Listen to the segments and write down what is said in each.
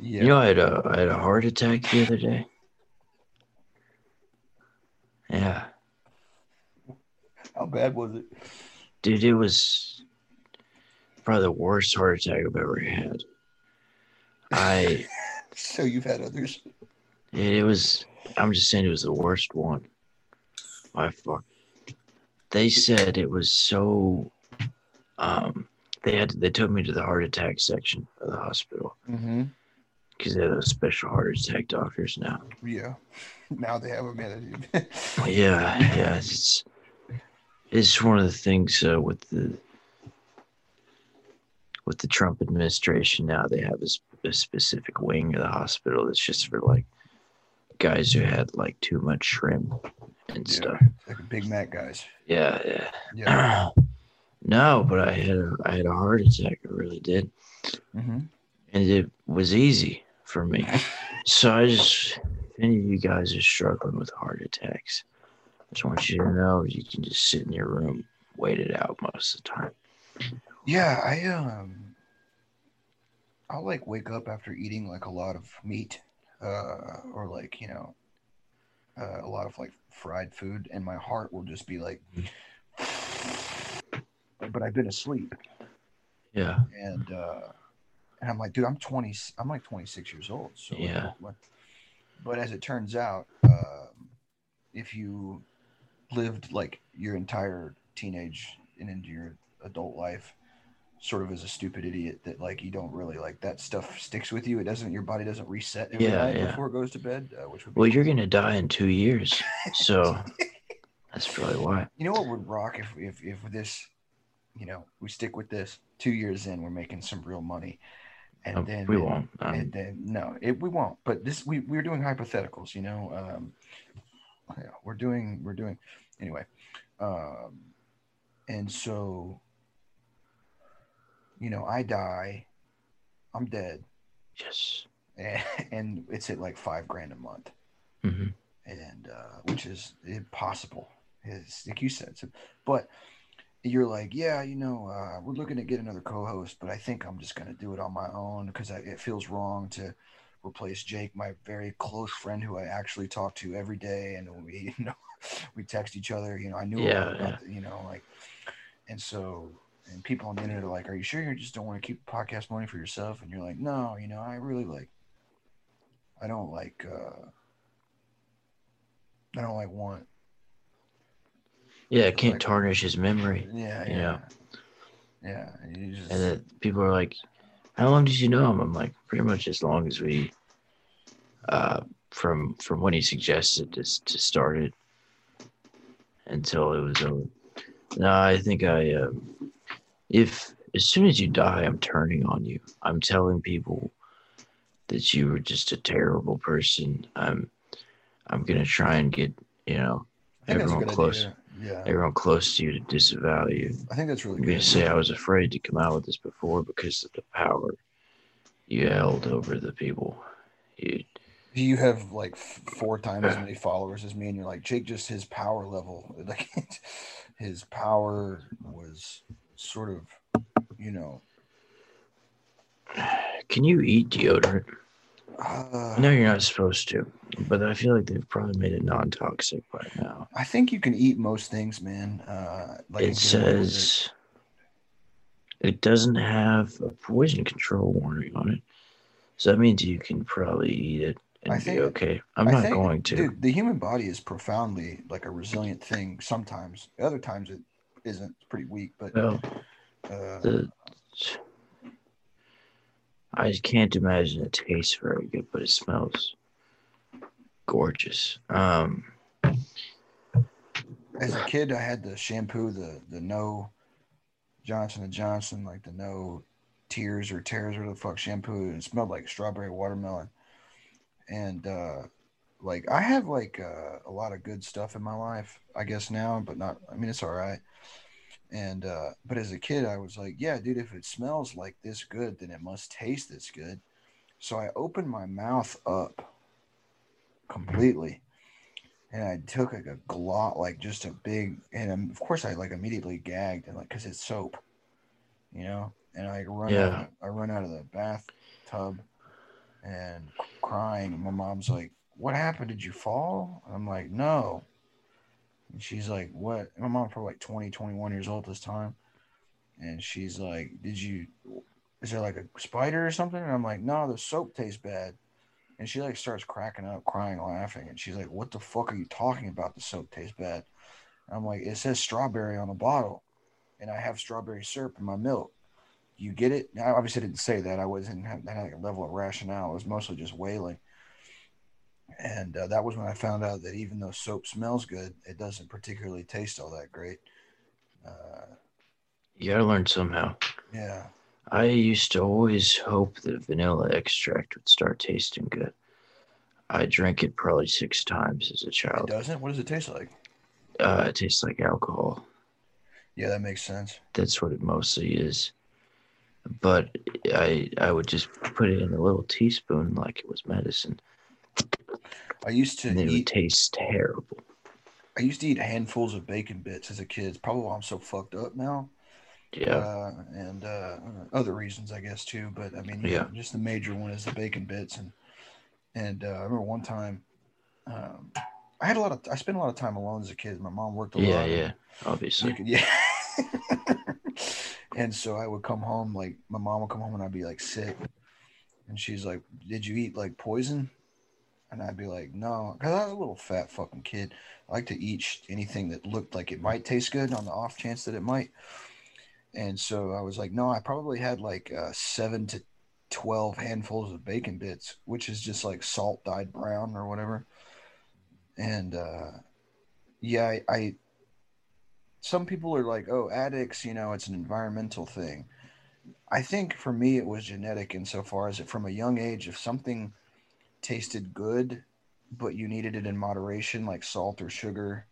Yeah. You know, I had a I had a heart attack the other day. Yeah, How bad was it? dude, it was probably the worst heart attack I've ever had. I So you've had others. it was. I'm just saying it was the worst one. By far. They said it was so. Um, they had they took me to the heart attack section of the hospital Mm-hmm. Because they have those special heart attack doctors now. Yeah. Now they have a minute. Yeah, yeah, it's it's one of the things uh, with the with the Trump administration now. They have a, a specific wing of the hospital that's just for like guys who had like too much shrimp and yeah. stuff. Like Big Mac guys. Yeah, yeah. Yeah. no, but I had a I had a heart attack. I really did, Mm-hmm. and it was easy for me. So I just, if any of you guys are struggling with heart attacks, I just want you to know you can just sit in your room, wait it out most of the time. Yeah, I um I'll like wake up after eating like a lot of meat, uh, or like, you know, uh, a lot of like fried food, and my heart will just be like but I've been asleep Yeah, and uh and I'm like, dude, I'm 20 I'm like 26 years old. So Yeah. what- but as it turns out, um, if you lived like your entire teenage and into your adult life sort of as a stupid idiot that like you don't really like that stuff sticks with you it doesn't your body doesn't reset every Yeah, night yeah. before it goes to bed uh, which would be well, you're gonna die in two years, so that's probably why. you know what would rock if if if this you know we stick with this two years in we're making some real money and Um, then we won't. Um, and then no it, we won't but this we, we're doing hypotheticals you know um yeah, we're doing we're doing anyway um and so you know i die i'm dead yes. and, and it's at like five grand a month hmm and uh, which is impossible. Is like you said, so, but you're like, yeah, you know, uh, we're looking to get another co-host, but I think I'm just gonna do it on my own because it feels wrong to replace Jake, my very close friend who I actually talk to every day, and we, you know, we text each other. You know, I knew Yeah, about, the- you know, like, and so. And people on the internet are like, "Are you sure you just don't want to keep podcast money for yourself?" And you're like, "No, you know, I really like. I don't like. uh I don't like want. Yeah, it can't Like- tarnish his memory. Yeah, Yeah. yeah, yeah. You just, And then people are like, "How long did you know him?" I'm like, "Pretty much as long as we, uh, from from when he suggested to to start it until it was over." No, I think I, um, if as soon as you die, I'm turning on you. I'm telling people that you were just a terrible person. I'm, I'm gonna try and get you know I think that's a everyone close, idea. Yeah, everyone close to you to disavow you. I think that's really I'm gonna say I was afraid to come out with this before because of the power you held over the people. You, you have like four times as many followers as me, and you're like Jake. Just his power level, like his power was sort of, you know. can you eat deodorant? Uh, I know you're not supposed to, but I feel like they've probably made it non-toxic by now. I think you can eat most things, man. Uh, like it says it doesn't have a poison control warning on it, so that means you can probably eat it and I be think- okay. I'm I not think, going to. Dude, the human body is profoundly like a resilient thing. Sometimes, other times it isn't. It's pretty weak, but well, uh, the I just can't imagine it tastes very good, but it smells gorgeous. Um, as a kid, I had the shampoo, the the no Johnson and Johnson, like the no tears or tears or the fuck shampoo, and it smelled like strawberry watermelon. And uh, like I have like uh, a lot of good stuff in my life, I guess now, but not. I mean, it's all right. And uh, but as a kid, I was like, yeah, dude, if it smells like this good, then it must taste this good. So I opened my mouth up completely and I took like a glot, like just a big, and of course I like immediately gagged and like because it's soap, you know, and I run out, Yeah. of, I run out of the bathtub, and crying. And my mom's like, "What happened? Did you fall?" And I'm like, "No." And she's like, "What?" My mom's probably like 20, 21 years old this time, and she's like, "Did you? Is there like a spider or something?" And I'm like, "No, the soap tastes bad." And she like starts cracking up, crying, laughing, and she's like, "What the fuck are you talking about? The soap tastes bad." And I'm like, "It says strawberry on the bottle, and I have strawberry syrup in my milk." you get it? I obviously didn't say that. I wasn't like a level of rationale. It was mostly just wailing. And uh, that was when I found out that even though soap smells good, it doesn't particularly taste all that great. Uh, You gotta learn somehow. yeah. I used to always hope that vanilla extract would start tasting good. I drank it probably six times as a It child. doesn't? What does it taste like? Uh, it tastes like alcohol. Yeah, that makes sense. That's what it mostly is. But I I would just put it in a little teaspoon like it was medicine, I used to eat taste terrible. I used to eat handfuls of bacon bits as a kid. It's probably why I'm so fucked up now. Yeah, Uh, and uh, other reasons, I guess, too. But I mean, Yeah. just the major one is the bacon bits. And and uh, I remember one time, um, I had a lot of, I spent a lot of time alone as a kid. My mom worked a yeah, lot. and yeah. Obviously, could, yeah. and so I would come home, like my mom would come home and I'd be like sick. And she's like, Did you eat like poison? And I'd be like, No, because I was a little fat fucking kid. I like to eat anything that looked like it might taste good on the off chance that it might. And so I was like, No, I probably had like uh, seven to 12 handfuls of bacon bits, which is just like salt dyed brown or whatever. And uh, yeah, I, I some people are like, oh, addicts, you know, it's an environmental thing. I think for me, it was genetic insofar as it from a young age, if something tasted good, but you needed it in moderation, like salt or sugar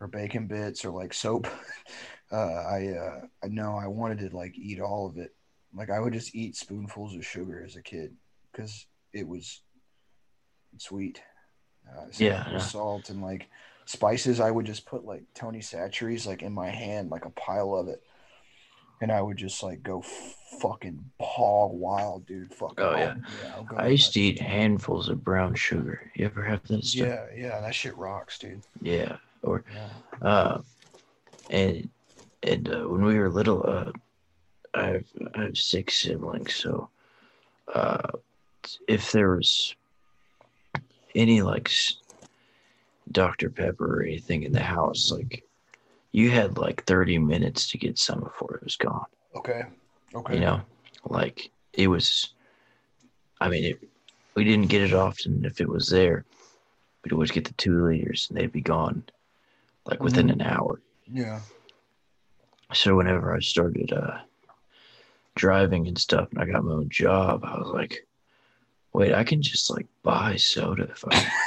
or bacon bits or like soap, uh, I, uh, I know I wanted to like eat all of it. Like I would just eat spoonfuls of sugar as a kid because it was sweet. Uh, Yeah, yeah. Salt and like spices, I would just put like Tony Chachere's like in my hand, like a pile of it, and I would just like go fucking hog wild, dude. Fucking Oh, yeah. I'll I used to nuts. eat handfuls of brown sugar. You ever have that stuff? Yeah, yeah, that shit rocks, dude. Yeah. Or Yeah. uh, and and uh, when we were little, uh, I have I have six siblings, so uh, if there was any like Dr Pepper or anything in the house, like you had like thirty minutes to get some before it was gone. Okay. Okay. You know, like it was. I mean, it, we didn't get it often. If it was there, we'd always get the two liters, and they'd be gone like within Mhm. an hour. Yeah. So whenever I started uh, driving and stuff, and I got my own job, I was like, "Wait, I can just like buy soda if I."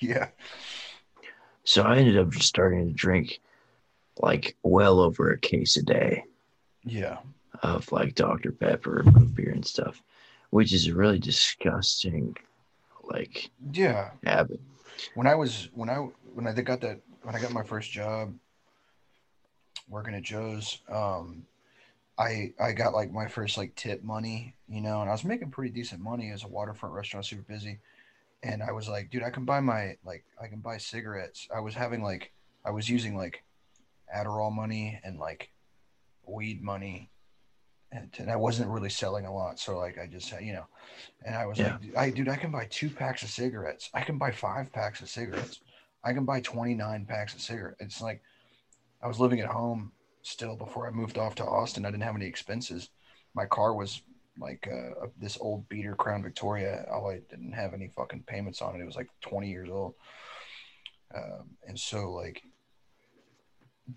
Yeah. so I ended up just starting to drink like well over a case a day Yeah. of like Dr Pepper and root beer and stuff, which is a really disgusting like Yeah. habit. when I was when I when I got that when I got my first job working at Joe's, um, I I got like my first like tip money, you know, and I was making pretty decent money as a waterfront restaurant, super busy. And I was like, dude, I can buy my like I can buy cigarettes. I was having like I was using like Adderall money and like weed money. And, and I wasn't really selling a lot, so like I just had, you know, and I was Yeah. like, I dude, I can buy two packs of cigarettes. I can buy five packs of cigarettes. I can buy 29 packs of cigarettes. It's like I was living at home still before I moved off to Austin. I didn't have any expenses. My car was like uh, this old beater Crown Victoria. Oh, I didn't have any fucking payments on it. It was like 20 years old. Um, and so like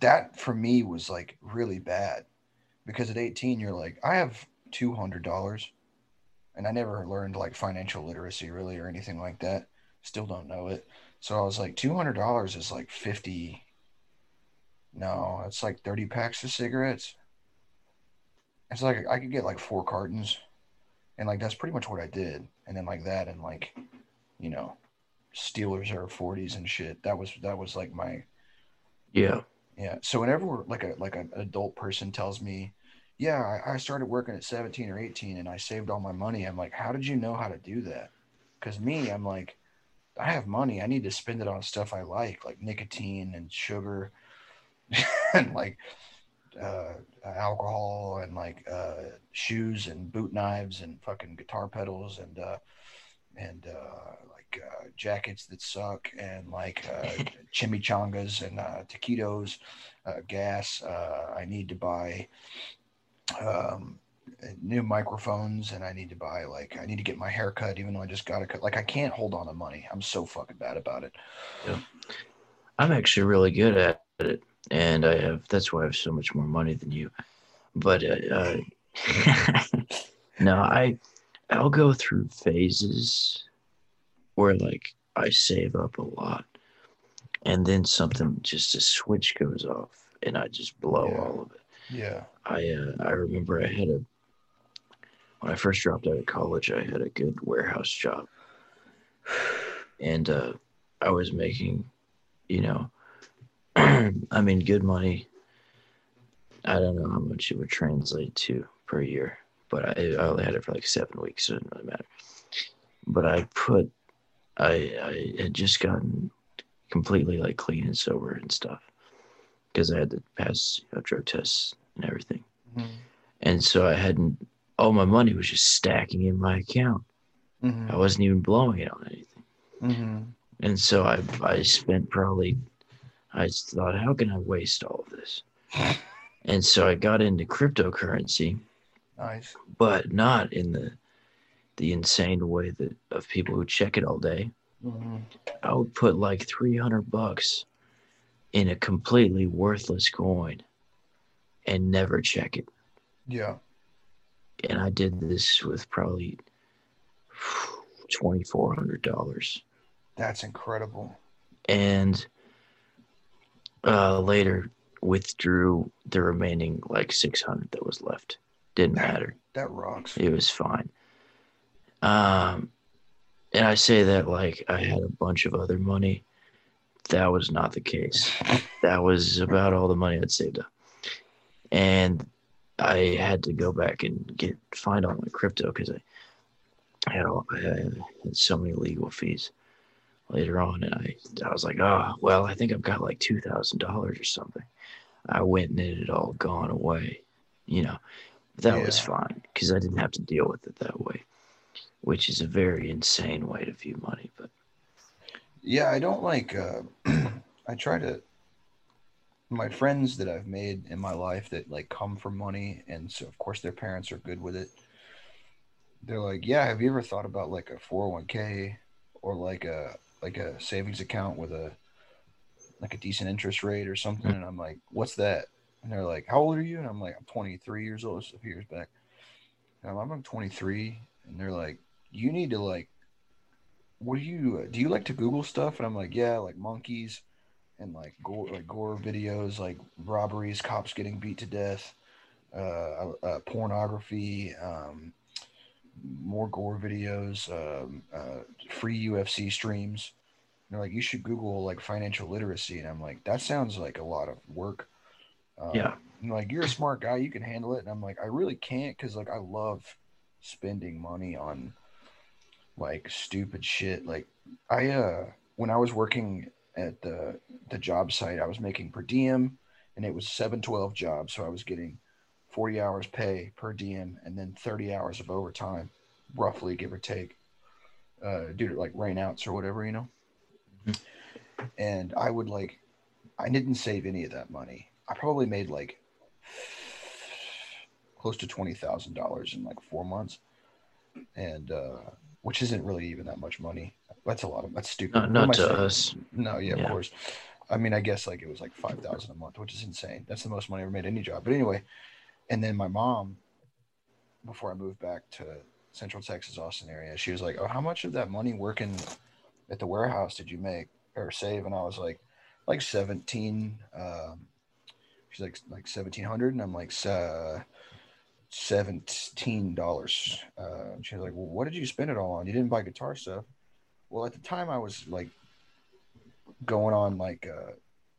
that for me was like really bad because at 18 you're like I have $200 and I never learned like financial literacy really or anything like that. Still don't know it. So I was like, two hundred dollars is like fifty. No, it's like thirty packs of cigarettes. It's like I could get like four cartons, and like that's pretty much what I did. And then like that, and like, you know, Steelers or forties and shit. That was that was like my Yeah. Yeah. So whenever like a like an adult person tells me, yeah, I, I started working at 17 or 18 and I saved all my money. I'm like, how did you know how to do that? Because me, I'm like, I have money. I need to spend it on stuff I like, like nicotine and sugar and like uh, alcohol and like uh, shoes and boot knives and fucking guitar pedals and uh, and uh, like uh, jackets that suck and like uh, chimichangas and uh, taquitos, uh, gas. Uh, I need to buy um, new microphones and I need to buy like I need to get my hair cut even though I just got a cut. Like I can't hold on to money. I'm so fucking bad about it. Yeah. I'm actually really good at it, and I have that's why I have so much more money than you. But uh, uh, no, I I'll go through phases where like I save up a lot, and then something just a switch goes off, and I just blow Yeah. all of it. Yeah. I uh, I remember I had a when I first dropped out of college, I had a good warehouse job, and uh, I was making, you know, I mean, good money. I don't know how much it would translate to per year, but I, I only had it for like seven weeks, so it didn't really matter. But I put, I I had just gotten completely like clean and sober and stuff because I had to pass you know, drug tests and everything. Mhm. And so I hadn't, all my money was just stacking in my account. Mhm. I wasn't even blowing it on anything. Mhm. And so I, I spent probably, I thought, how can I waste all of this? And so I got into cryptocurrency, Nice. but not in the, the insane way that of people who check it all day. Mhm. I would put like 300 bucks in a completely worthless coin and never check it. Yeah. and I did this with probably twenty four hundred dollars, That's incredible. and uh, later withdrew the remaining like six hundred that was left. Didn't matter; That rocks. it was fine. Um, and I say that like I had a bunch of other money. That was not the case. That was about all the money I'd saved up, and I had to go back and get find all my crypto because I had all, I had so many legal fees later on, and I I was like, oh well, I think I've got like two thousand dollars or something. I went and it had all gone away, you know. That was fine because I didn't have to deal with it that way, which is a very insane way to view money. But Yeah, I don't like. Uh, I try to. My friends that I've made in my life that like come from money, and so of course their parents are good with it. They're like, "Yeah, have you ever thought about like a four hundred one k or like a like a savings account with a like a decent interest rate or something?" And I'm like, "What's that?" And they're like, "How old are you?" And I'm like, "I'm 23 years old." Was a few years back. And I'm, I'm 23, and they're like, "You need to like." what do you do you like to google stuff and i'm like yeah like monkeys and like gore like gore videos like robberies cops getting beat to death uh, uh pornography um more gore videos um uh free ufc streams and they're like you should google like financial literacy and i'm like that sounds like a lot of work um, Yeah. and, like you're a smart guy you can handle it and i'm like i really can't because like i love spending money on like stupid shit. Like I uh when I was working at the the job site, I was making per diem and it was 712 jobs, so I was getting 40 hours pay per diem and then 30 hours of overtime, roughly give or take. Uh due to like rainouts or whatever, you know. Mhm. And I would like I didn't save any of that money. I probably made like close to twenty thousand dollars in like four months. And uh which isn't really even that much money. That's a lot of that's stupid. not, not to us. No, yeah, Yeah. of course. I mean, I guess like it was like five thousand a month, which is insane. That's the most money I ever made any job. But anyway, and then my mom, before I moved back to Central Texas, Austin area, she was like, "Oh, how much of that money working at the warehouse did you make or save?" And I was like, "Like seventeen. Um, she's like like seventeen hundred, and I'm like, uh, seventeen dollars. Uh, and she was like, "Well, what did you spend it all on? You didn't buy guitar stuff." Well, at the time, I was like going on like uh,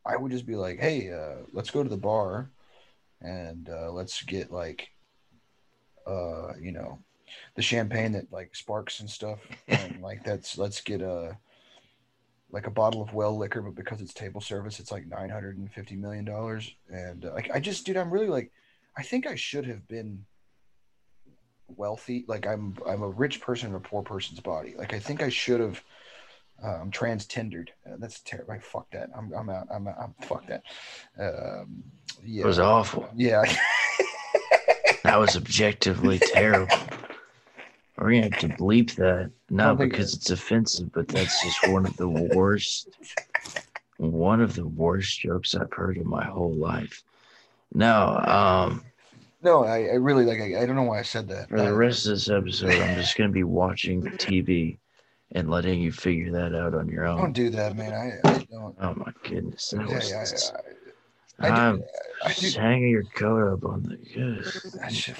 I would just be like, "Hey, uh, let's go to the bar and uh, let's get like, uh, you know, the champagne that like sparks and stuff, and like that's let's get a like a bottle of well liquor, but because it's table service, it's like nine hundred and fifty million dollars. And uh, like, I just, dude, I'm really like, I think I should have been wealthy. Like, I'm, I'm a rich person in a poor person's body. Like, I think I should have. Uh, I'm trans. Uh, that's terrible. Like, fuck that. I'm, I'm out. I'm, I'm fuck that. Um, yeah. It was awful. Yeah. That was objectively terrible. We're gonna have to bleep that, not because it's offensive, but that's just one of the worst, one of the worst jokes I've heard in my whole life. No, um, no, I, I really like. I, I don't know why I said that. for the rest of this episode, I'm just gonna be watching TV and letting you figure that out on your own. don't do that, man. I, I don't. Oh my goodness, that Yeah, was I, I, I I'm do. I do. just hanging your coat up on the good. That shit.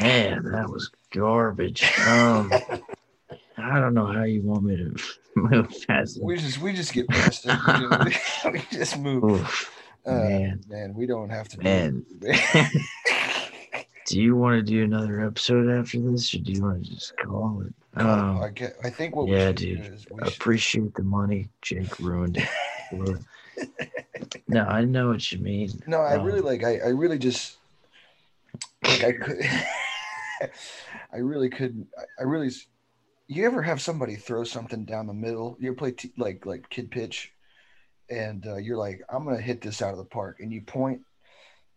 Man, that was garbage. Um, I don't know how you want me to move past We just we just get past it. we, we just move. Oof, Uh, man. man, we don't have to. do- Man, do you want to do another episode after this, or do you want to just call it? I, Um, get, I think what yeah, we should dude. do is we should, appreciate the money. Jake ruined it. No, I know what you mean. no, I um, really like. I, I really just like I could. I really couldn't. I, I really. You ever have somebody throw something down the middle? You ever play t- like like kid pitch, and uh, you're like, I'm gonna hit this out of the park, and you point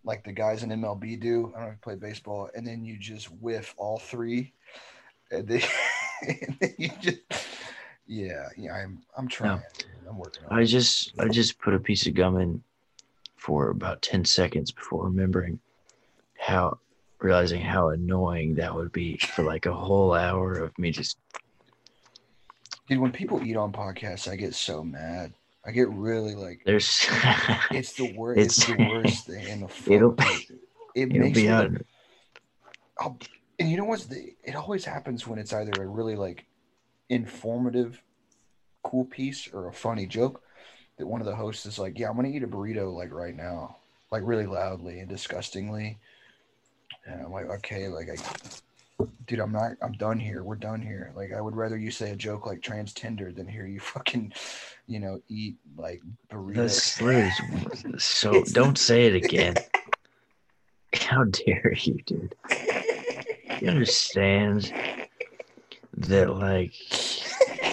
like the guys in MLB do. I don't know if you play baseball, and then you just whiff all three, and then, and then you just. Yeah, yeah, I'm I'm trying. I'm working on I it. just I just put a piece of gum in for about ten seconds before remembering how realizing how annoying that would be for like a whole hour of me just Dude, when people eat on podcasts, I get so mad. I get really like there's it's the worst. It's, It's- the worst thing in the It'll- fuck. It it'll makes be me. and you know what's the? It always happens when it's either a really like informative, cool piece or a funny joke. That one of the hosts is like, "Yeah, I'm gonna eat a burrito like right now, like really loudly and disgustingly." And I'm like, "Okay, like I." Dude, I'm not. I'm done here. We're done here. Like, I would rather you say a joke like trans Tinder than hear you fucking, you know, eat like burritos. That's literally so. Don't say it again. How dare you, dude? You understand that like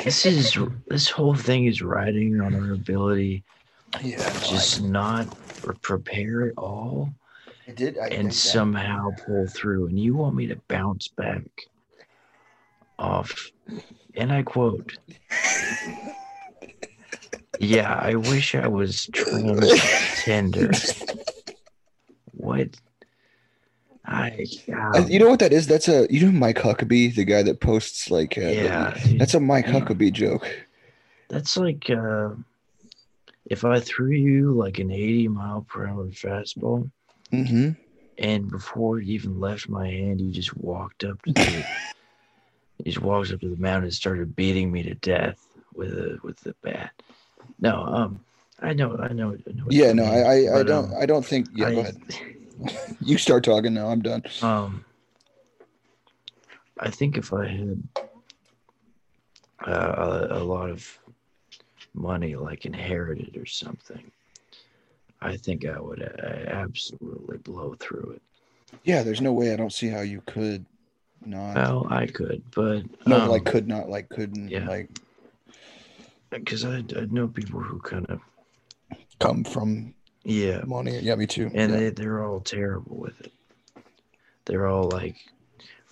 this is this whole thing is riding on our ability yeah, just not pre- prepare at all I, did. I and that- somehow pull through. And you want me to bounce back off, and I quote, "Yeah, I wish I was transgender." what? I Uh, you know what that is? That's a you know Mike Huckabee, the guy that posts like uh, yeah, dude, That's a Mike. Huckabee joke. that's like uh, if I threw you like an eighty mile per hour fastball. Mm-hmm. and before it even left my hand, he just walked up to the he just walks up to the mountain and started beating me to death with a with the bat. No, um, I know, I know, I know. Yeah, no, mean, I I, I don't um, I don't think. Yeah, I- go ahead. You start talking now. I'm done. Um, I think if I had uh, a, a lot of money, like inherited or something, I think I would uh, absolutely blow through it. Yeah, there's no way I don't see how you could not. Well, I could, but no, um, like could not, like couldn't, yeah. like because I, I know people who kind of come from yeah money. Yeah, me too. and yeah. they, they're all terrible with it they're all like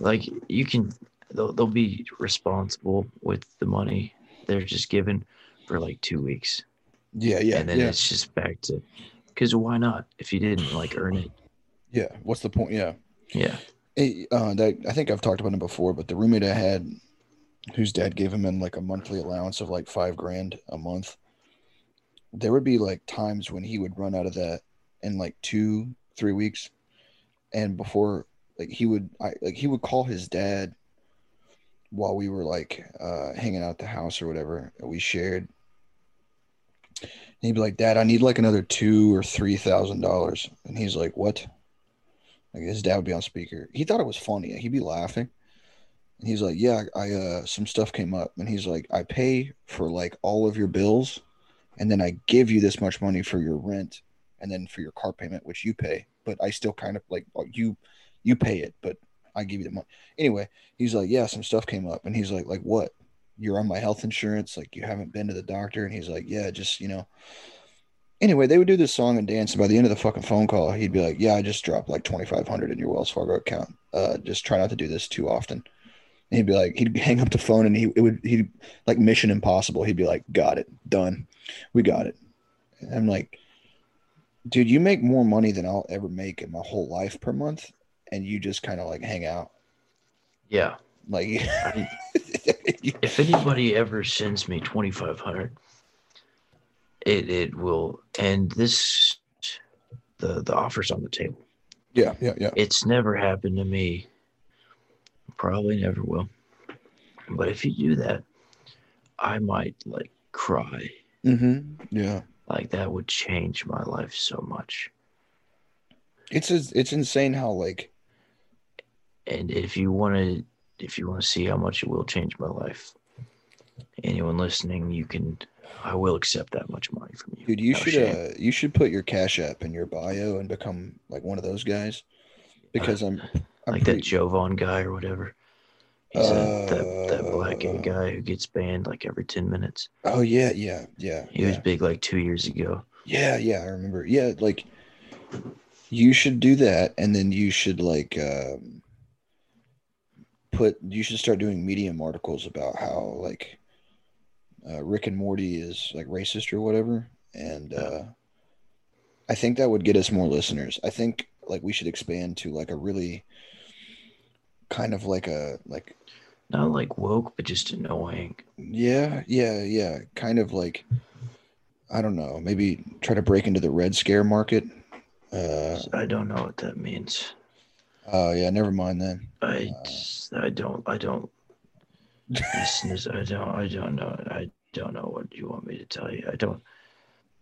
like you can they'll, they'll be responsible with the money they're just given for like two weeks yeah, yeah, and then yeah, it's just back to because why not if you didn't like earn it yeah. What's the point? Yeah. yeah Hey, uh, that I think I've talked about it before, but the roommate I had, whose dad gave him in like a monthly allowance of like five grand a month, there would be like times when he would run out of that in like two, three weeks, and before like he would, I like he would call his dad while we were like uh, hanging out at the house or whatever we shared, he'd be like, Dad, I need like another two or three thousand dollars. And he's like, What? Like his dad would be on speaker. He thought it was funny. He'd be laughing. And he's like, Yeah, I uh some stuff came up. And he's like, I pay for like all of your bills, and then I give you this much money for your rent and then for your car payment, which you pay. But I still kind of like oh, you you pay it, but I give you the money. Anyway, he's like, Yeah, some stuff came up. And he's like, like what? You're on my health insurance, like you haven't been to the doctor. And he's like, Yeah, just you know. Anyway, they would do this song and dance, and by the end of the fucking phone call, he'd be like, "Yeah, I just dropped like twenty five hundred in your Wells Fargo account. Uh, just try not to do this too often." And he'd be like, he'd hang up the phone, and he it would he'd like Mission Impossible. He'd be like, "Got it, done, we got it." And I'm like, dude, you make more money than I'll ever make in my whole life per month, and you just kind of like hang out, Yeah. like. I- if anybody ever sends me 2500 it it will and this the the offers on the table yeah, yeah, yeah. it's never happened to me probably never will but if you do that i might like cry Mm-hmm. Yeah. like that would change my life so much It's it's insane how like and if you want to if you want to see how much it will change my life anyone listening you can i will accept that much money from you Dude, you No should uh, you should put your Cash App in your bio and become like one of those guys, because I'm, I'm like pretty, that Jovan guy or whatever. He's that, that that black Uh, guy who gets banned like every ten minutes. Oh yeah, yeah, yeah, He yeah, was big like two years ago. yeah, yeah. I remember. Yeah, like you should do that, and then you should like um, put. You should start doing Medium articles about how like uh, Rick and Morty is like racist or whatever, and uh, I think that would get us more listeners. I think like we should expand to like a really kind of like a like Not like woke, but just annoying. Yeah, yeah, yeah. Kind of like I don't know, maybe try to break into the red scare market. Uh I don't know what that means. Oh yeah, never mind then. I Uh. I don't I don't listeners I don't I don't know I don't know what you want me to tell you. I don't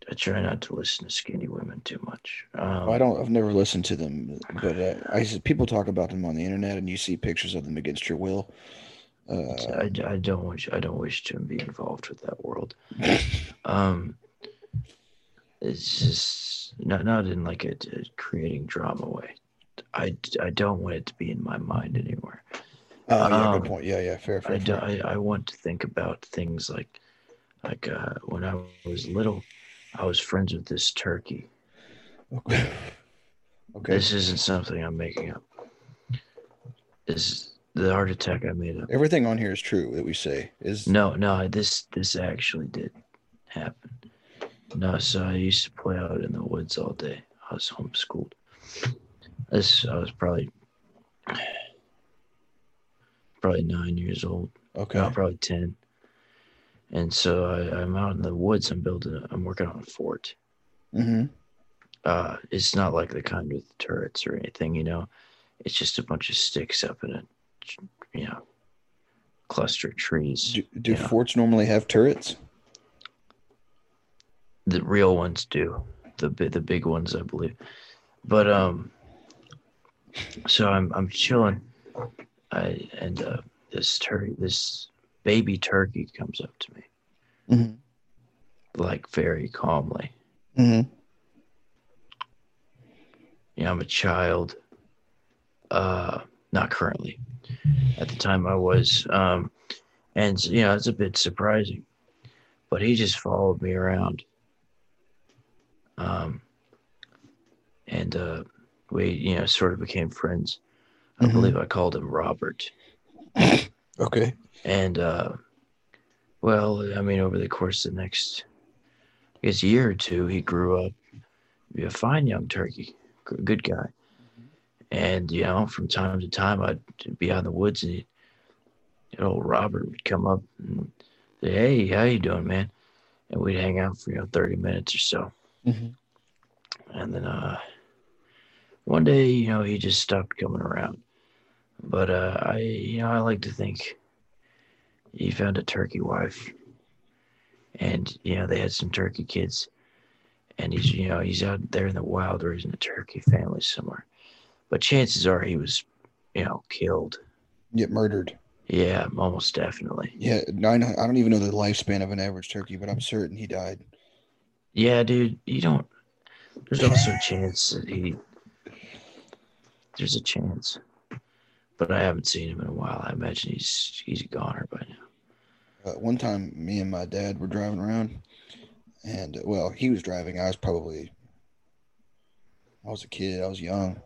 I try not to listen to skinny women too much. Um, I don't I've never listened to them, but uh, I people talk about them on the internet and you see pictures of them against your will. Uh I, I don't wish I don't wish to be involved with that world. Um, it's just not not in like a, a creating drama way. I, I don't want it to be in my mind anymore. oh yeah, um, good point. Yeah, yeah, fair, fair, I, fair. I I want to think about things like like uh, when I was little, I was friends with this turkey. Okay. okay. This isn't something I'm making up. This the heart attack I made up. Everything on here is true that we say. Is No, no, this this actually did happen. No, so I used to play out in the woods all day. I was homeschooled. This I was probably probably nine years old. okay. No, probably ten. And so I, I'm out in the woods. I'm building. A, I'm working on a fort. Mm-hmm. Uh, it's not like the kind with turrets or anything, you know. It's just a bunch of sticks up in a, you know, cluster of trees. Do, do forts normally have turrets? the real ones do the the big ones i believe but um so i'm i'm chilling. I and uh this turkey this baby turkey comes up to me. Mm-hmm. like very calmly. Mm-hmm. you know i'm a child. Uh not currently. At the time i was um and you know it's a bit surprising. But he just followed me around. Um and uh we you know sort of became friends i Mhm. believe i called him robert Okay. and uh well i mean over the course of the next i guess year or two he grew up to be a fine young turkey good guy and you know from time to time i'd be out in the woods and old robert would come up and say hey how you doing man and we'd hang out for you know 30 minutes or so Mm-hmm. and then uh one day you know he just stopped coming around but uh i you know i like to think he found a turkey wife and you know they had some turkey kids, and he's you know he's out there in the wild raising a turkey family somewhere, but chances are he was you know killed. Get murdered. Yeah, almost definitely. Yeah, I know- I don't even know the lifespan of an average turkey, but I'm certain he died. Yeah, dude, you don't. There's also a chance that he. There's a chance, but I haven't seen him in a while. I imagine he's he's a goner by now. Uh, one time, me and my dad were driving around, and uh, well, he was driving. I was probably, I was a kid. I was young,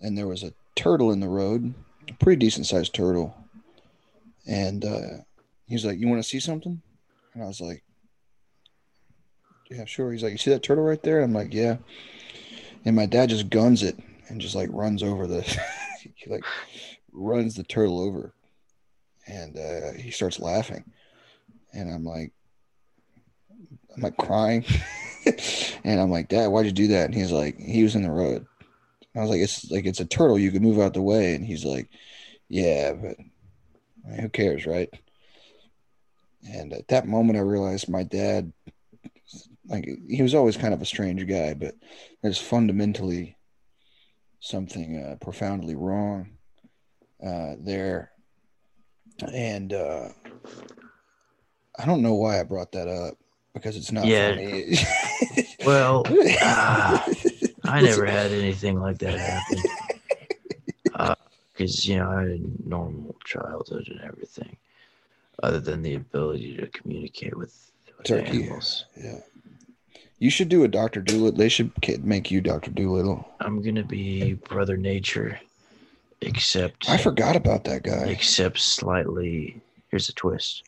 and there was a turtle in the road, a pretty decent sized turtle, and uh, he was like, "You want to see something?" And I was like, "Yeah, sure." He's like, "You see that turtle right there?" I'm like, "Yeah." And my dad just guns it and just like runs over the, he like runs the turtle over, and uh, he starts laughing and I'm like, I'm like crying, and I'm like, Dad, why'd you do that? And he's like, he was in the road. I was like, it's like it's a turtle. You could move out the way. And he's like, yeah, but mean, who cares, right? And at that moment, I realized my dad, like, he was always kind of a strange guy, but there's fundamentally something uh, profoundly wrong uh, there. And uh, I don't know why I brought that up because it's not Yeah. funny. Well, ah, I never had anything like that happen. Because, you know, I had a normal childhood and everything, other than the ability to communicate with, with Turkey. animals. Yeah. You should do a Doctor Dolittle. They should make you Doctor Dolittle. I'm going to be Brother Nature, except. I forgot about that guy. except slightly. Here's a twist.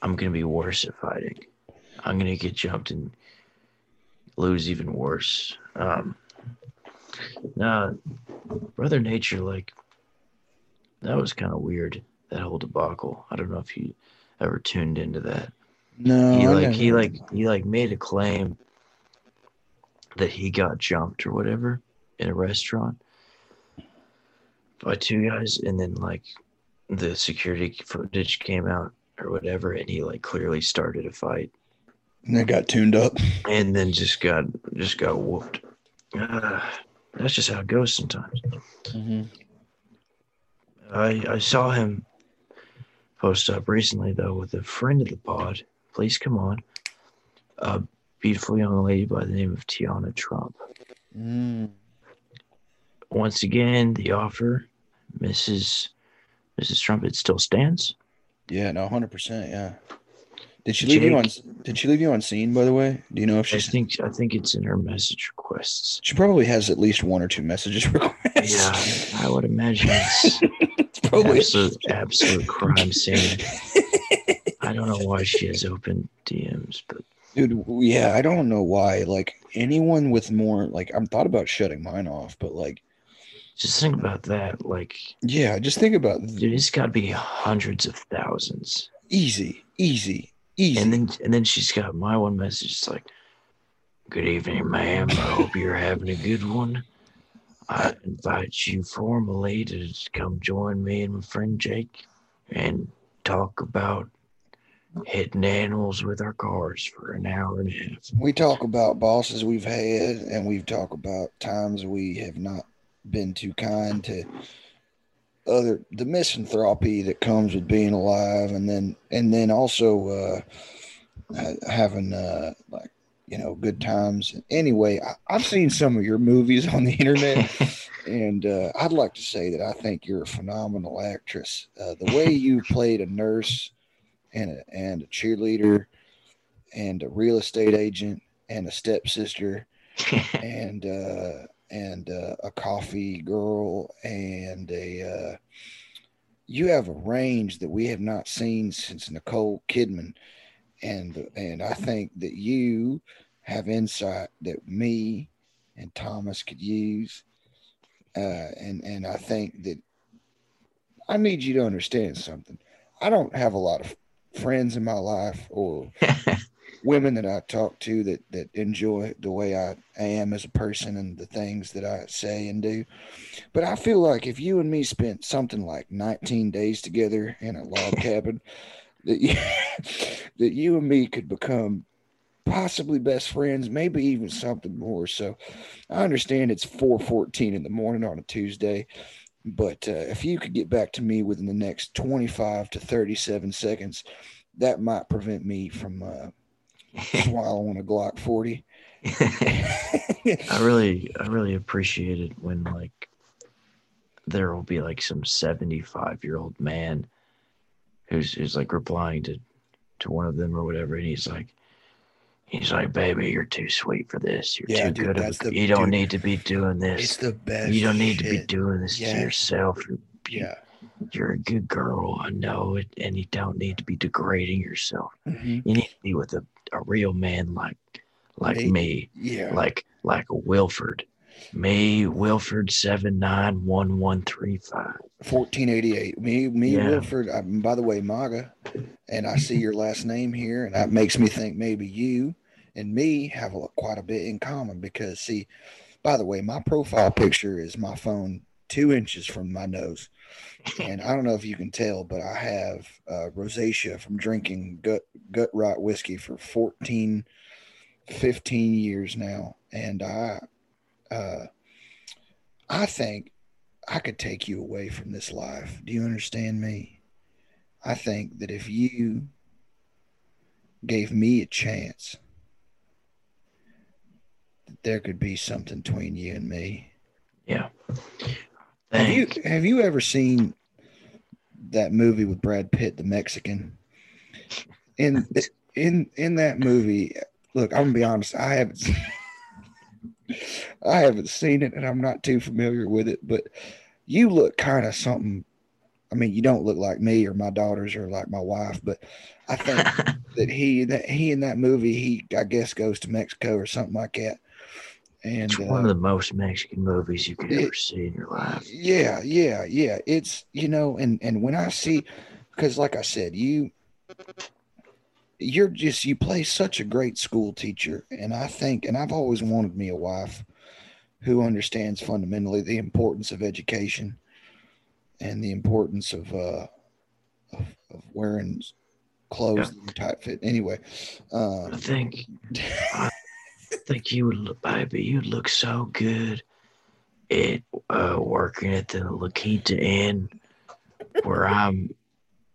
I'm gonna be worse at fighting. I'm gonna get jumped and lose even worse. Um, nah, Brother Nature, like that was kind of weird. That whole debacle. I don't know if you ever tuned into that. No, he like he like he like made a claim that he got jumped or whatever in a restaurant by two guys and then like the security footage came out or whatever and he like clearly started a fight. And they got tuned up. and then just got just got whooped. Ah, that's just how it goes sometimes. I I saw him post up recently though with a friend of the pod. Please come on. A beautiful young lady by the name of Tiana Trump. Mm. Once again, the offer, Mrs. Mrs. Trump, it still stands. Yeah, no, hundred percent. Yeah. Did she leave you on? Did she leave you on scene? By the way, do you know if I she's? think I think it's in her message requests. She probably has at least one or two messages requests. Yeah, I would imagine it's it's probably. absolute absolute crime scene. I don't know why she has open DMs, but Dude, yeah, I don't know why. Like anyone with more, like I'm thought about shutting mine off, but like, just think about that. Like, yeah, just think about dude, it's got to be hundreds of thousands. easy, easy, easy. And then and then she's got my one message. It's like, "Good evening, ma'am. I hope you're having a good one. I invite you formally to come join me and my friend Jake and talk about hitting animals with our cars for an hour and a half." we talk about bosses we've had, and we've talked about times we have not been too kind to other the misanthropy that comes with being alive, and then and then also uh, having uh, like you know good times. Anyway, I, I've seen some of your movies on the internet. And uh, I'd like to say that I think you're a phenomenal actress. Uh, the way you played a nurse and a, and a cheerleader and a real estate agent and a stepsister and uh, and uh, a coffee girl and a uh, you have a range that we have not seen since Nicole Kidman and and I think that you have insight that me and Thomas could use uh, and and I think that I need you to understand something. I don't have a lot of friends in my life or women that I talk to that that enjoy the way I am as a person and the things that I say and do. But I feel like if you and me spent something like 19 days together in a log cabin, that you, that you and me could become possibly best friends, maybe even something more. So I understand it's 4:14 in the morning on a Tuesday, but uh, if you could get back to me within the next 25 to 37 seconds, that might prevent me from uh, swallowing a Glock 40. I really, I really appreciate it when like there will be like some 75 year old man who's who's like replying to to one of them or whatever, and he's like, he's like, "Baby, you're too sweet for this. You're Yeah, too dude, good. Of a, the- you don't dude, need to be doing It's this. the best. You don't need to be doing this Yes. to yourself. You're, Yeah. you're a good girl. I know it, and you don't need to be degrading yourself. Mhm. You need to be with a, a real man like like Me? me, Yeah. like like a Wilford." Me, Wilford, seven nine one one three five. 1488. Me, me, Yeah. Wilford. I, by the way, MAGA, and I see your last name here, and that makes me think maybe you and me have a, quite a bit in common because, see, by the way, my profile picture is my phone two inches from my nose, and I don't know if you can tell, but I have uh, rosacea from drinking gut gut rot whiskey for 14, 15 years now, and I, uh, I think I could take you away from this life. Do you understand me? I think that if you gave me a chance, that there could be something between you and me. Yeah. Have you have you ever seen that movie with Brad Pitt, the Mexican? In in in that movie, look, I'm gonna be honest, I haven't I haven't seen it and I'm not too familiar with it, but you look kind of something. I mean, you don't look like me or my daughters or like my wife, but I think that he that he in that movie he I guess goes to Mexico or something like that. And It's uh, one of the most Mexican movies you could it- ever see in your life. yeah, yeah, yeah. It's you know, and and when I see, because like I said, you you're just you play such a great school teacher, and I think, and I've always wanted me a wife who understands fundamentally the importance of education and the importance of uh of, of wearing clothes that are tight fit. Anyway, I um, think I think you would look, baby. You'd look so good at uh, working at the La Quinta Inn, where I'm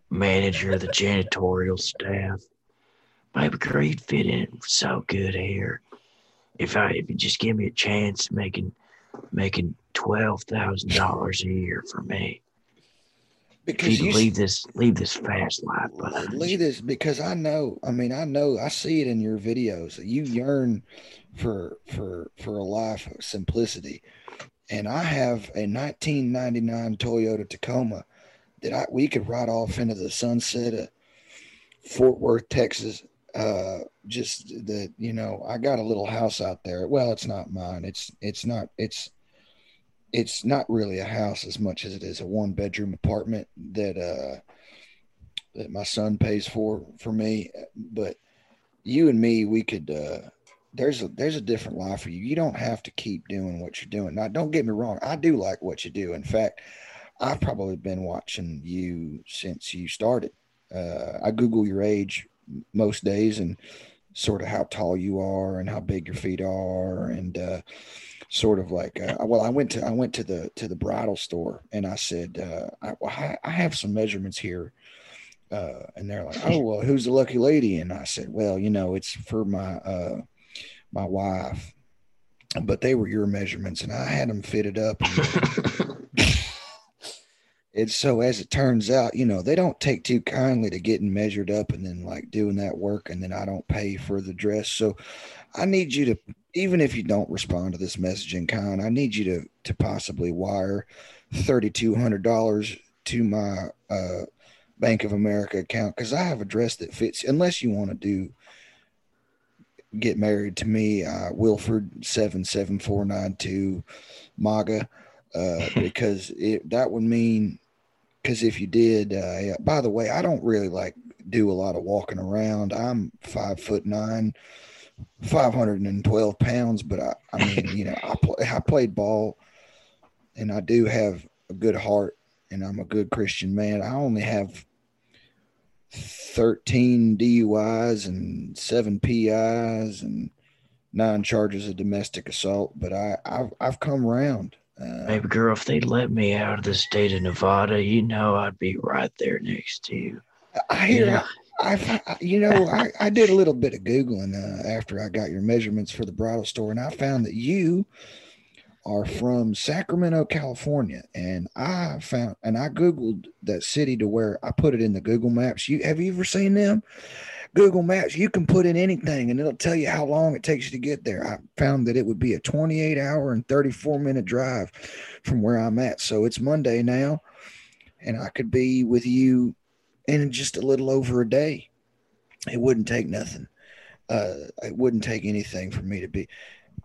manager of the janitorial staff. Baby girl, you'd fit in so good here. If I if you just give me a chance, making making twelve thousand dollars a year for me. Because you leave this leave this fast life behind. You. this because I know. I mean, I know. I see it in your videos. You yearn for for for a life of simplicity, and I have a 1999 Toyota Tacoma that I we could ride off into the sunset of Fort Worth, Texas. Uh, just that you know, I got a little house out there. Well, it's not mine. It's it's not. It's it's not really a house as much as it is a one bedroom apartment that uh that my son pays for for me but you and me we could uh there's a there's a different life for you you don't have to keep doing what you're doing now don't get me wrong i do like what you do in fact i've probably been watching you since you started uh i google your age most days and sort of how tall you are and how big your feet are and uh sort of like uh, well i went to i went to the to the bridal store and i said uh i, I have some measurements here uh, and they're like, "Oh, well, who's the lucky lady?" And I said, "Well, you know, it's for my uh, my wife." But they were your measurements, and I had them fitted up. it's so as it turns out, you know, they don't take too kindly to getting measured up and then like doing that work, and then I don't pay for the dress. So I need you to, even if you don't respond to this message in kind, I need you to to possibly wire thirty two hundred dollars to my uh, Bank of America account because I have a dress that fits. Unless you want to do get married to me, uh, Wilford seven seven four nine two MAGA, uh, because it that would mean because if you did, uh, yeah, by the way, I don't really like do a lot of walking around. I'm five foot nine. 512 pounds, but I, I mean, you know, I play, I played ball and I do have a good heart and I'm a good Christian man. I only have 13 DUIs and seven PIs and nine charges of domestic assault. But I, I've, I've come around. Uh, Baby girl, if they'd let me out of the state of Nevada, you know I'd be right there next to you. I hear, Yeah. I, I, you know, I, I did a little bit of Googling uh, after I got your measurements for the bridal store, and I found that you are from Sacramento, California. And I found, and I Googled that city to where I put it in the Google Maps. You have you ever seen them? Google Maps, you can put in anything and it'll tell you how long it takes you to get there. I found that it would be a 28 hour and 34 minute drive from where I'm at. So it's Monday now, and I could be with you in just a little over a day. It wouldn't take nothing. Uh, it wouldn't take anything for me to be.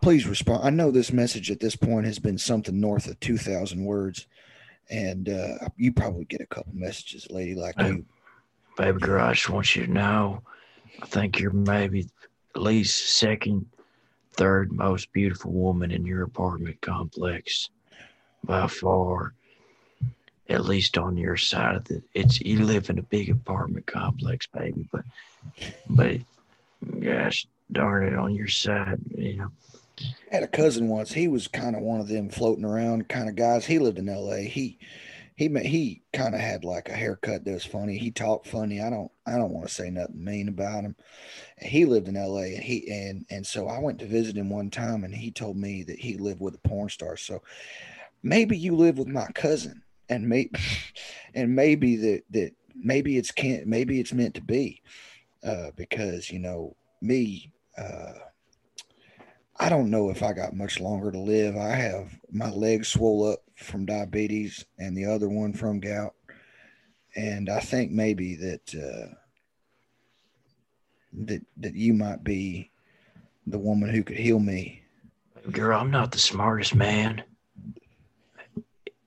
Please respond. I know this message at this point has been something north of 2,000 words, and uh, you probably get a couple messages, lady, like you. Baby girl, I just want you to know, I think you're maybe at least second, third most beautiful woman in your apartment complex by far. At least on your side of the, it's you live in a big apartment complex, baby. But, but, gosh darn it, on your side, you know. I had a cousin once. He was kind of one of them floating around kind of guys. He lived in L.A. He he he kind of had like a haircut that was funny. He talked funny. I don't I don't want to say nothing mean about him. He lived in L.A. and he and and so I went to visit him one time and he told me that he lived with a porn star. So maybe you live with my cousin and maybe and maybe that that maybe it's can't maybe it's meant to be uh, because you know me. Uh, I don't know if I got much longer to live. I have my legs swole up from diabetes and the other one from gout. And I think maybe that uh, that that you might be the woman who could heal me. Girl, I'm not the smartest man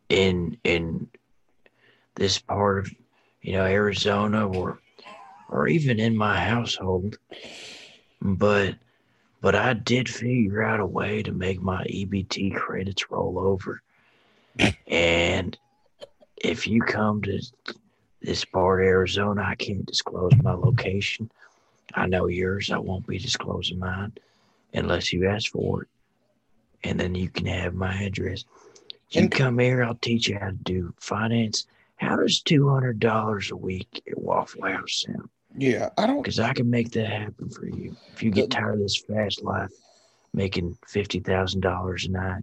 in in this part of you know Arizona or or even in my household. But but I did figure out a way to make my EBT credits roll over. And if you come to this part of Arizona, I can't disclose my location. I know yours. I won't be disclosing mine unless you ask for it. And then you can have my address. You come here, I'll teach you how to do finance. How does two hundred dollars a week at Waffle House sound? Yeah, I don't. Because I can make that happen for you. If you get tired of this fast life, making fifty thousand dollars a night,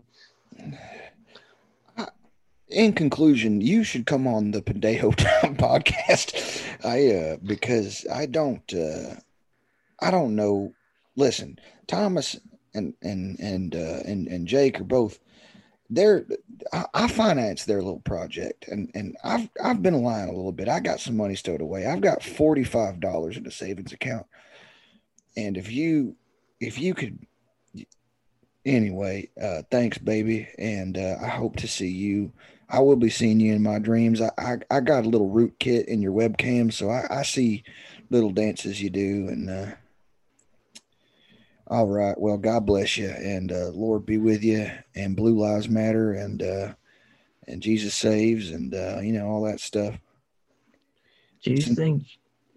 In conclusion, you should come on the Pendejo Time podcast. I uh because I don't uh I don't know. Listen, Thomas and and and uh and and Jake are both they're I, I finance their little project and and I've I've been lying a little bit. I got some money stowed away. I've got forty five dollars in a savings account, and if you if you could anyway, uh, thanks, baby, and uh, I hope to see you. I will be seeing you in my dreams. I I, I got a little root kit in your webcam, so I, I see little dances you do, and uh, all right. Well, God bless you, and uh, Lord be with you, and Blue Lives Matter, and uh, and Jesus saves, and uh, you know all that stuff. do you think?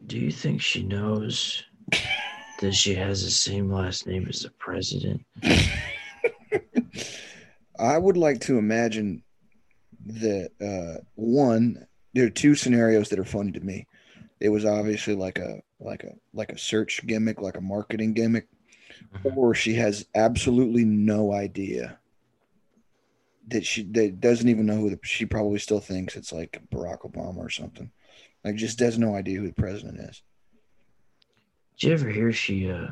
Do you think she knows that she has the same last name as the president? I would like to imagine that uh, one, there are two scenarios that are funny to me. It was obviously like a like a like a search gimmick, like a marketing gimmick, Mhm. or she has absolutely no idea that she that doesn't even know who the she probably still thinks it's like Barack Obama or something. Like just has no idea who the president is. Did you ever hear she uh,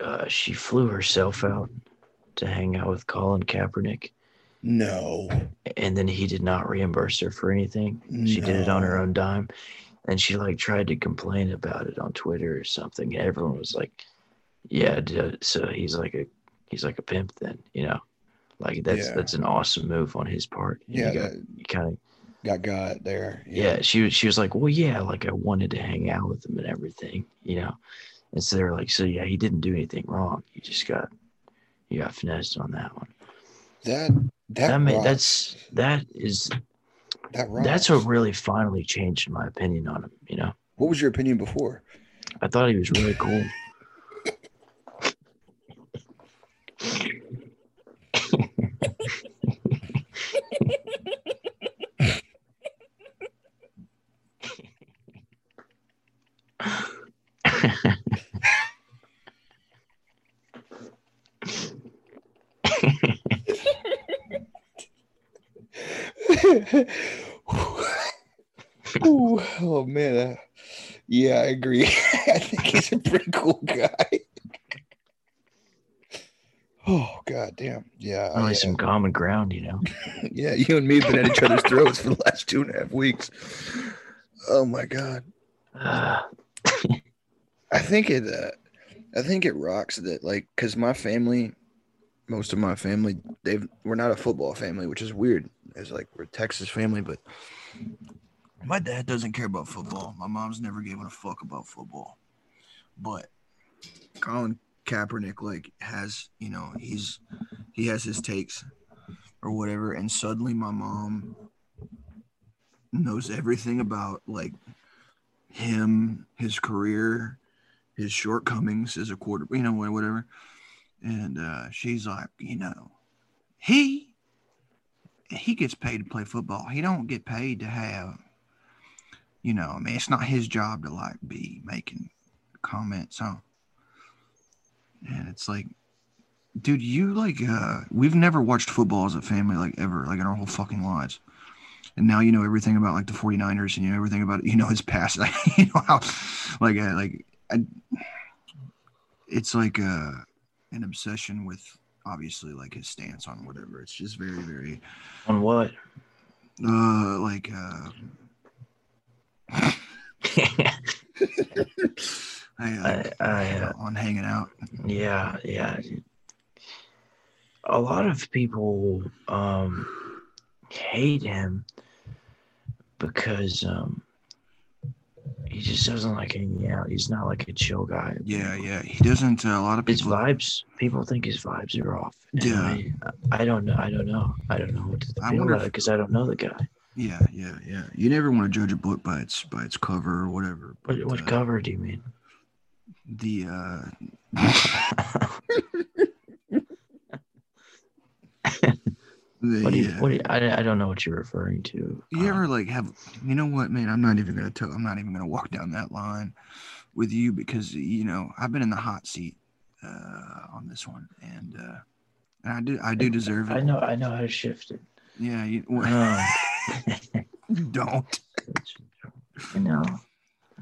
uh she flew herself out to hang out with Colin Kaepernick, No. and then he did not reimburse her for anything. She did it on her own dime, and she like tried to complain about it on Twitter or something. And everyone was like, "Yeah, so he's like a he's like a pimp then, you know." Like that's Yeah. that's an awesome move on his part. You Yeah, got, that you kind of got got there. yeah she was she was like well yeah like i wanted to hang out with him and everything you know and so they were like so yeah he didn't do anything wrong you just got you got finessed on that one That that, that, that's that is That rocks. That's what really finally changed my opinion on him. You know, What was your opinion before? I thought he was really cool. Ooh, oh man, uh, yeah, I agree. I think he's a pretty cool guy. oh god damn, yeah, Only yeah. some common ground, you know. yeah. You and me have been at each other's throats for the last two and a half weeks. Oh my god, Uh, I think it. Uh, I think it rocks that like because my family, most of my family, they've we're not a football family, which is weird. It's like we're a Texas family, but my dad doesn't care about football. My mom's never given a fuck about football. But Colin Kaepernick like has you know he's he has his takes or whatever, and suddenly my mom knows everything about like him, his career, his shortcomings as a quarter, you know, whatever. And uh, she's like, you know, he he gets paid to play football. He don't get paid to have, you know, I mean, it's not his job to like be making comments on. And it's like, dude, you like, uh, we've never watched football as a family, like ever, like in our whole fucking lives. And now you know everything about like the 49ers and you know everything about, you know, his past, like, you know, how, like, uh, like, I, it's like uh, an obsession with obviously like his stance on whatever. It's just very, very, on what? uh, like, uh, I, uh, I, I, uh, on hanging out. yeah, yeah. A lot of people um, hate him because um, he just doesn't like hanging out. He's not like a chill guy. Yeah, yeah. He doesn't. Uh, a lot of people. His vibes, people think his vibes are off. And Yeah. I, I don't know. I don't know. I don't know what to feel about it because I don't know the guy. Yeah, yeah, yeah. You never want to judge a book by its by its cover or whatever. What, but, what uh, cover do you mean? The uh, the What do you, what do you, I, I don't know what you're referring to. You Um, ever like have you know what, man? I'm not even gonna tell. I'm not even gonna walk down that line with you because you know I've been in the hot seat uh, on this one, and uh, and I do I do deserve I it. I know I know how to shift it. Yeah, you, Um, you don't. you know,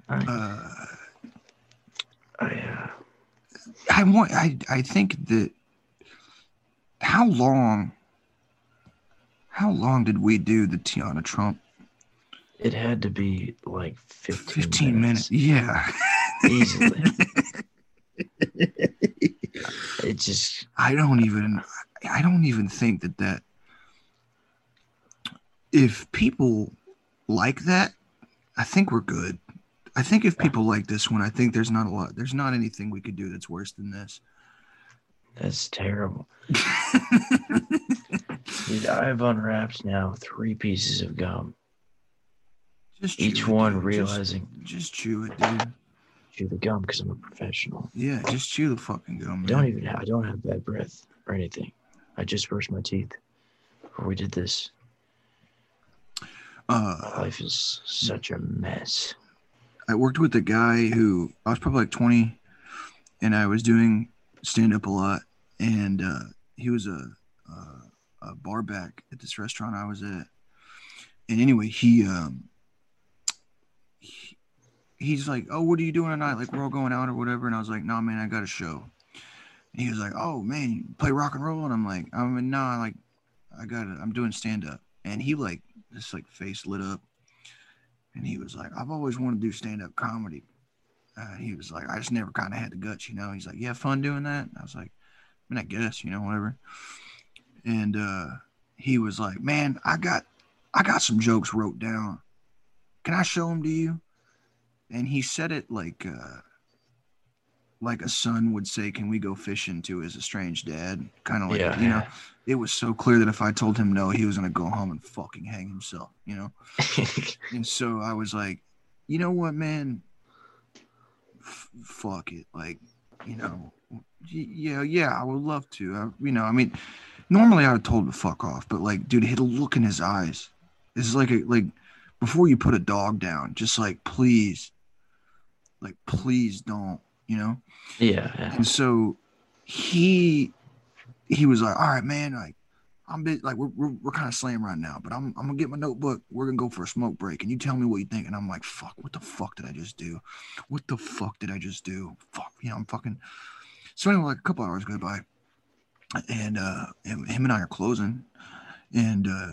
I, Uh, I uh, I want. I I think that how long. How long did we do the Tiana Trump? it had to be like 15, 15 minutes. minutes. Yeah. Easily. It just I don't even I don't even think that that if people like that, I think we're good. I think if people like this one, I think there's not a lot. There's not anything we could do that's worse than this. that's terrible. Dude, I've unwrapped now three pieces of gum. Just chew Each one realizing Just, just chew it, dude. chew the gum because I'm a professional. Yeah, just chew the fucking gum. I Man. don't even Have, I don't have bad breath or anything. I just brushed my teeth before we did this. uh, Life is such a mess. I worked with a guy who I was probably like 20 and I was doing stand up a lot. And uh, he was a, a, a bar back at this restaurant I was at. And anyway, he, um, he, he's like, Oh, what are you doing tonight? Like, we're all going out or whatever. And I was like, No, man, I got a show. And he was like, Oh, man, play rock and roll? And I'm like, I'm mean, I like, I got it. I'm doing stand up. And he, like, this like face lit up. And he was like, I've always wanted to do stand up comedy. Uh, he was like, I just never kind of had the guts, you know. He's like, You have fun doing that? And I was like, I mean, I guess, you know, whatever. And uh, he was like, Man, I got, I got some jokes wrote down. Can I show them to you? And he said it like, uh, like a son would say, "Can we go fishing?" to his estranged dad. Kind of like Yeah, you know, it was so clear that if I told him no, he was gonna go home and fucking hang himself. You know. And so I was like, you know what, man? F- fuck it. Like, you know, yeah, yeah, I would love to. I, you know, I mean, normally I would have told him to fuck off, but like, dude, he had a look in his eyes. This is like a like before you put a dog down, just like please, like please don't, you know. yeah, yeah. And so he he was like, all right, man, like I'm bit like we're we're, we're kind of slammed right now, but I'm I'm gonna get my notebook. We're gonna go for a smoke break, and you tell me what you think. And I'm like, fuck, what the fuck did I just do? What the fuck did I just do? Fuck, you know, I'm fucking. So anyway, like a couple hours go by, and uh, him and I are closing, and uh,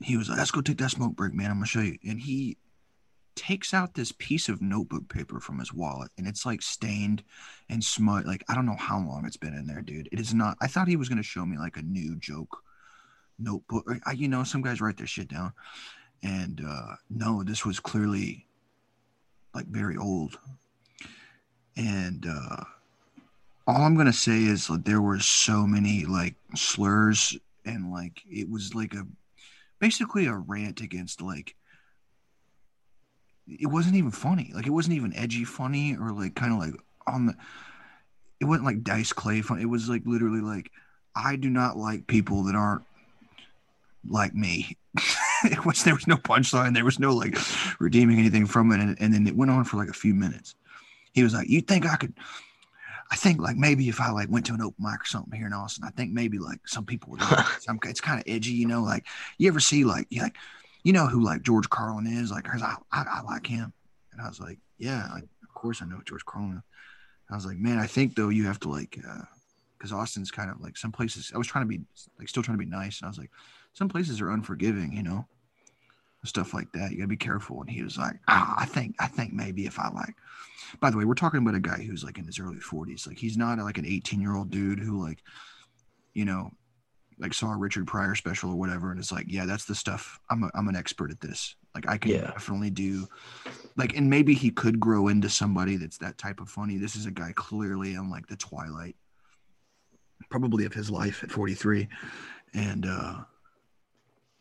he was like, let's go take that smoke break, man. I'm gonna show you. And he takes out this piece of notebook paper from his wallet and it's like stained and smut like i don't know how long it's been in there dude. It is not i thought he was to show me like a new joke notebook. I- you know some guys write their shit down. And uh no this was clearly like very old. And uh all i'm to say is like there were so many like slurs and like it was like a basically a rant against like it wasn't even funny. Like it wasn't even edgy funny or like kind of like on the. It wasn't like Dice Clay fun. It was like literally like I do not like people that aren't like me. it was there was no punchline. There was no like redeeming anything from it, and, and then it went on for like a few minutes. He was like, "You think I could?" I think like maybe if I like went to an open mic or something here in Austin, I think maybe like some people would. Like. Some, it's kind of edgy, you know. Like you ever see like you like you know who like George Carlin is? Like, 'cause I, I, I like him. And I was like, yeah, like, of course I know George Carlin. I was like, man, I think though you have to like, because Austin's kind of like some places. I was trying to be like still trying to be nice, and I was like, some places are unforgiving, you know, stuff like that. You gotta be careful. And he was like, ah, I think, I think maybe if I like. By the way, we're talking about a guy who's like in his early 40s. Like he's not like an 18 year old dude who like, you know, like saw a Richard Pryor special or whatever, and it's like, yeah, that's the stuff. I'm a, I'm an expert at this. Like I can Yeah. definitely do, like, and maybe he could grow into somebody that's that type of funny. This is a guy clearly on like the twilight, probably of his life at 43, and uh,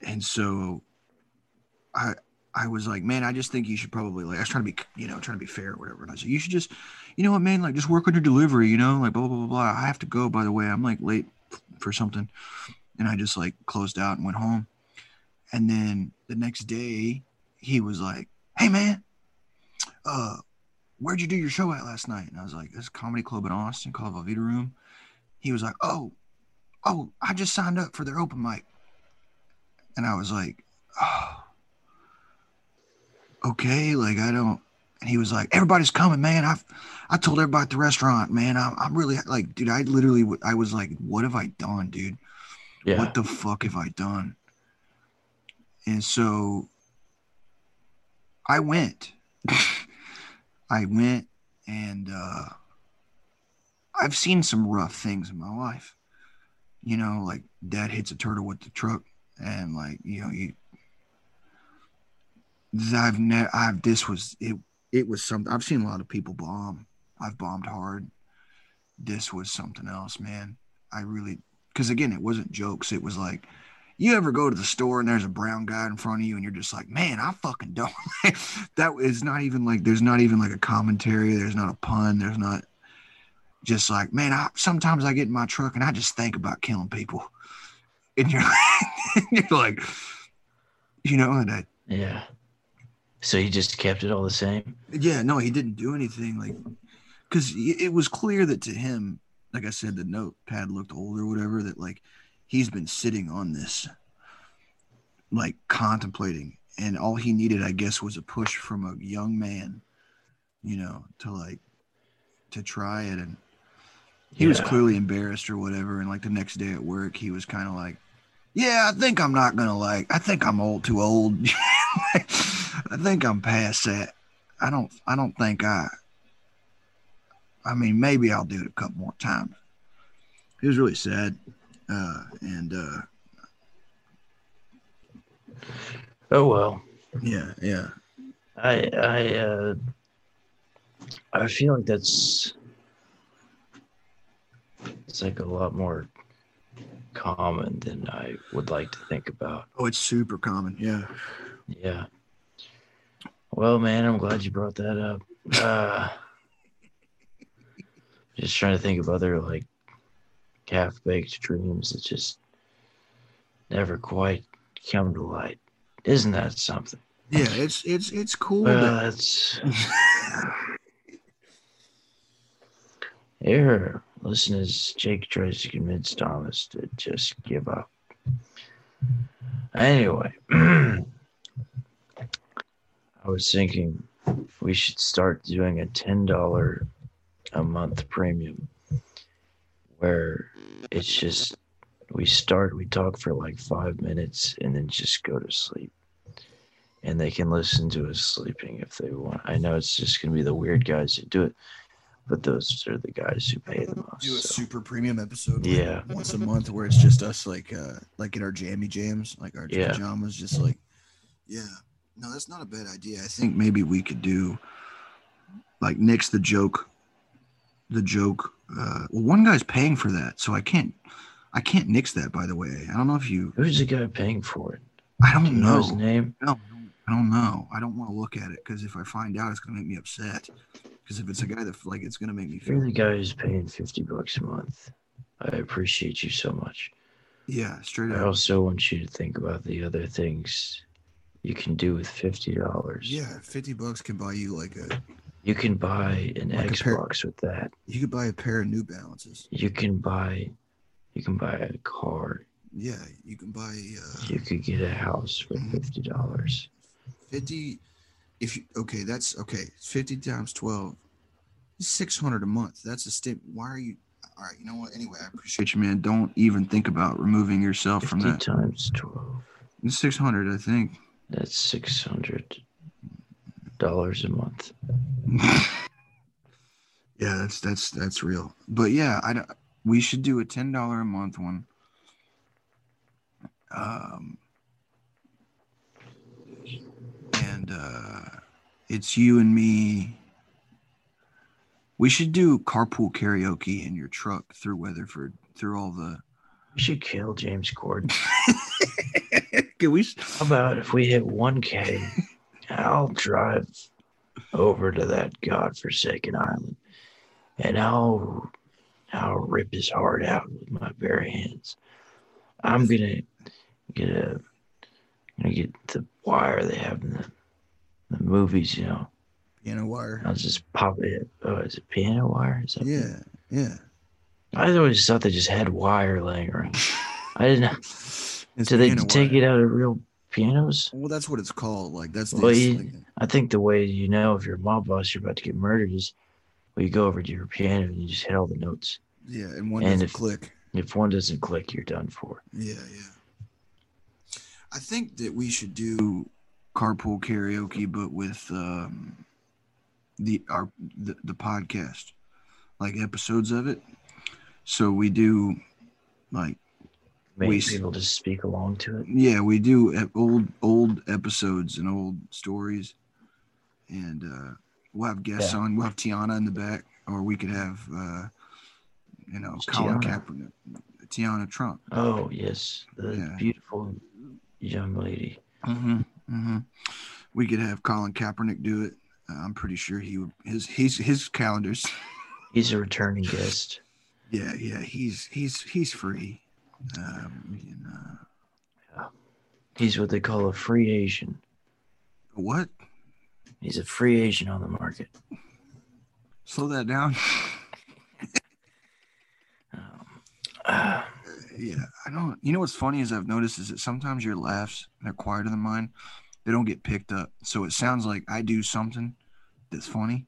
and so, I I was like, man, I just think you should probably like. I was trying to be, you know, trying to be fair or whatever, and I said, you should just, you know what, man, like just work on your delivery, you know, like blah blah blah blah. I have to go. By the way, I'm like late for something and I just like closed out and went home. And then the next day, he was like, "Hey man, uh, where'd you do your show at last night?" And I was like, "This comedy club in Austin called Velveeta Room." He was like, "Oh, oh, I just signed up for their open mic," and I was like, "Oh, okay." Like I don't. And he was like, "Everybody's coming, man. I've, I told everybody at the restaurant, man. I'm, I'm really like, dude. I literally, I was like, what have I done, dude?" Yeah. what the fuck have I done? And so I went. I went and uh I've seen some rough things in my life. You know, like dad hits a turtle with the truck and like, you know, you I've never I've this was it it was something I've seen a lot of people bomb. I've bombed hard. This was something else, man. I really because again, it wasn't jokes. It was like, you ever go to the store and there's a brown guy in front of you and you're just like, man, I fucking don't. that is not even like, there's not even like a commentary. There's not a pun. There's not just like, man, I sometimes I get in my truck and I just think about killing people. And you're like, you're like, you know, and I, yeah. So he just kept it all the same. yeah, no, he didn't do anything like, because it was clear that to him, like I said, the notepad looked old or whatever. That like he's been sitting on this, like contemplating, and all he needed, I guess, was a push from a young man, you know, to like to try it. And he was clearly embarrassed or whatever. And like the next day at work, he was kind of like, "Yeah, I think I'm not gonna like. I think I'm old, too old. I think I'm past that. I don't. I don't think I." I mean, maybe I'll do it a couple more times. It was really sad. Uh, and uh, Oh well. yeah, yeah, I I uh I feel like that's It's like a lot more common than I would like to think about. Oh, it's super common. Yeah. Yeah. Well, man, I'm glad you brought that up. Uh, just trying to think of other like half baked dreams that just never quite come to light. Isn't that something? Yeah, it's it's it's cool. Well, that- that's here. Listen as Jake tries to convince Thomas to just give up. Anyway, I was thinking we should start doing a ten dollar a month premium where it's just we start we talk for like five minutes and then just go to sleep and they can listen to us sleeping if they want i know it's just going to be the weird guys who do it but those are the guys who pay the most do a so. super premium episode. like, Yeah. once a month where it's just us, like uh, like in our jammy jams, like our Yeah. pajamas, just like. Yeah. No, that's not a bad idea. I think maybe we could do, like, nix the joke. The joke. Uh, well, one guy's paying for that, so I can't. I can't nix that. By the way, I don't know if you. who's the guy paying for it I do don't you know know. his name No, I don't know. I don't want to look at it because if I find out, it's gonna make me upset. Because if it's a guy that like, it's gonna make me you're feel. the guy who's paying 50 bucks a month i appreciate you so much Yeah, straight i up. I also want you to think about the other things you can do with $50 Yeah, fifty bucks can buy you like a. you can buy an Like a pair- xbox with that You could buy a pair of New Balances. you can buy you can buy a car Yeah, you can buy uh, you could get a house for Mhm. fifty dollars fifty. If you okay, that's okay. Fifty times twelve, six hundred a month. That's a step. Why are you? All right, you know what? Anyway, I appreciate you, man. Don't even think about removing yourself from fifty that. times twelve six hundred, I think. That's six hundred dollars a month yeah, that's that's that's real. But yeah, I don't. We should do a ten dollar a month one. Um, and uh, it's you and me. We should do carpool karaoke in your truck through Weatherford, through all the. we should kill james corden Can we? how about if we hit 1k i'll drive over to that godforsaken island and i'll i'll rip his heart out with my bare hands i'm gonna get a gonna get the wire they have in the, the movies you know Piano wire. I'll just pop it. Oh, is it piano wire? Is that Yeah, yeah. I always thought they just had wire laying around. I didn't It's Do they take wire. it out of real pianos? Well, that's what it's called. Like that's the. Well, you- like- I think the way you know if you're a mob boss, you're about to get murdered is well, you go over to your piano and you just hit all the notes. yeah, and one and doesn't if- click. If one doesn't click, you're done for. Yeah, yeah. I think that we should do carpool karaoke, but with um, the our the, the podcast, like episodes of it. So we do, like, Make We people just speak along to it. yeah, we do old old episodes and old stories, and uh, we'll have guests Yeah. on. We'll have Tiana in the back, or we could have, uh, you know, Who's Colin Tiana? Kaepernick, Tiana Trump. Oh yes, the Yeah. beautiful young lady. Mm-hmm. Mm-hmm. We could have Colin Kaepernick do it. Uh, I'm pretty sure he would. His his his calendars. He's a returning guest. Yeah, yeah. He's he's he's free. Um, uh, He's what they call a free Asian. what? He's a free agent on the market. Slow that down. Um, ah, yeah, I don't. You know what's funny is I've noticed is that sometimes your laughs they're quieter than mine. They don't get picked up, so it sounds like I do something that's funny,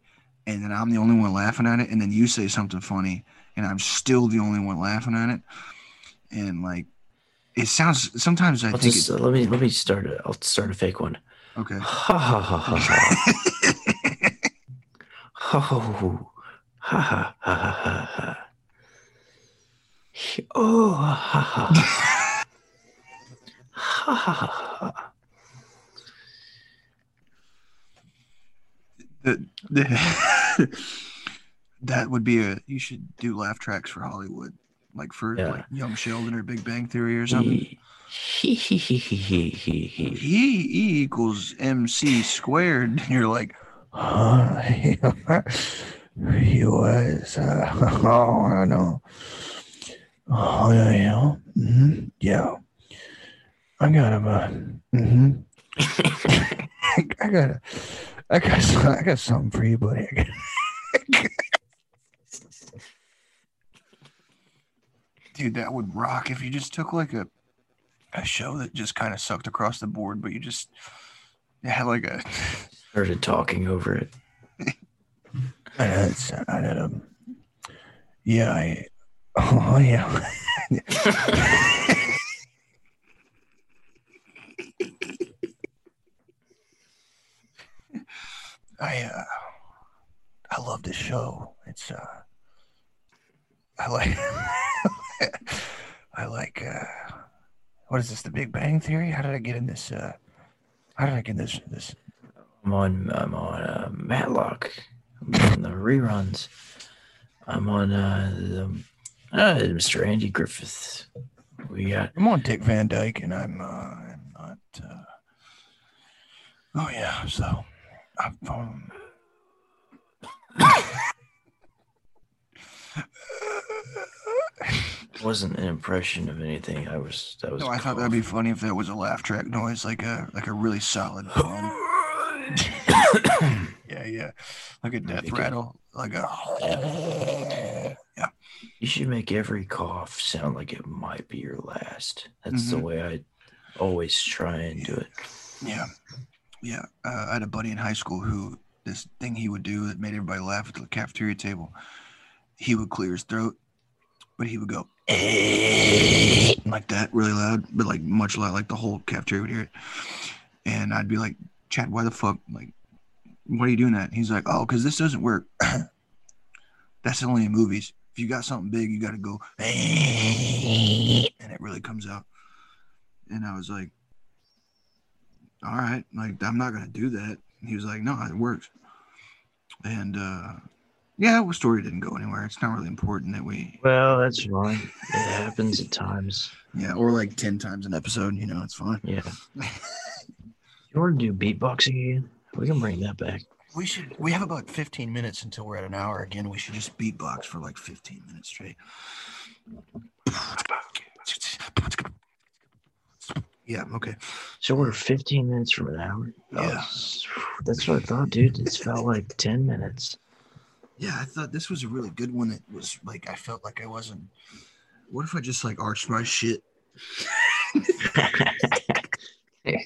and then I'm the only one laughing at it, and then you say something funny, and I'm still the only one laughing at it, and like it sounds. Sometimes I I'll think just it's uh, let me let me start a I'll start a fake one. okay. Ha ha ha ha ha. Ho. Ha ha ha ha ha. Oh ha ha. Ha ha ha ha. the, the, That would be a. You should do laugh tracks for Hollywood, like for Yeah. like Young Sheldon or Big Bang Theory or something. He, he, he, he, he, he, E equals MC squared. And you're like, Uh, he, he was, uh, oh, I know. Oh, yeah, yeah. hmm Yeah. I got him, uh, hmm I got a, I got, some- I got something for you, buddy. I got- dude, that would rock if you just took like a a show that just kind of sucked across the board, but you just had like a Started talking over it. I had, I had a, yeah, I, oh, yeah. I, uh, I love this show. It's, uh, I like, I like, uh, what is this? The Big Bang Theory? How did I get in this, uh, how did I get in this, this, I'm on. I'm on uh, Matlock. I'm on the reruns. I'm on uh, the uh, Mr. Andy Griffith. We got I'm on Dick Van Dyke, and I'm uh, I'm not. Uh... Oh yeah, so I'm. Um... wasn't an impression of anything. I was. That was. No, I thought that'd be funny if that was a laugh track noise, like a like a really solid yeah, yeah, like a death Make it- rattle, like a. Yeah, You should make every cough sound like it might be your last. That's the Mhm. way I always try and do it. yeah, yeah. Uh, I had a buddy in high school who this thing he would do that made everybody laugh at the cafeteria table. He would clear his throat, but he would go like that really loud, but like much loud, like the whole cafeteria would hear it. And I'd be like, Chad, why the fuck? Like, why are you doing that? He's like, oh, because this doesn't work. That's only in movies. If you got something big, you got to go, and it really comes out. And I was like, all right, like, I'm not going to do that. And he was like, no, it works. And, uh, yeah, the story didn't go anywhere. It's not really important that we, Well, that's fine. It happens at times. yeah, or like 10 times an episode, you know, it's fine. Yeah. You want to do beatboxing again? We can bring that back. We should. We have about 15 minutes until we're at an hour again. We should just beatbox for like 15 minutes straight. Yeah. Okay. So we're 15 minutes from an hour. Oh, Yeah. s- that's what I thought, dude. It's felt like 10 minutes. Yeah, I thought this was a really good one. It was like I felt like I wasn't. What if I just like arched my shit? yeah,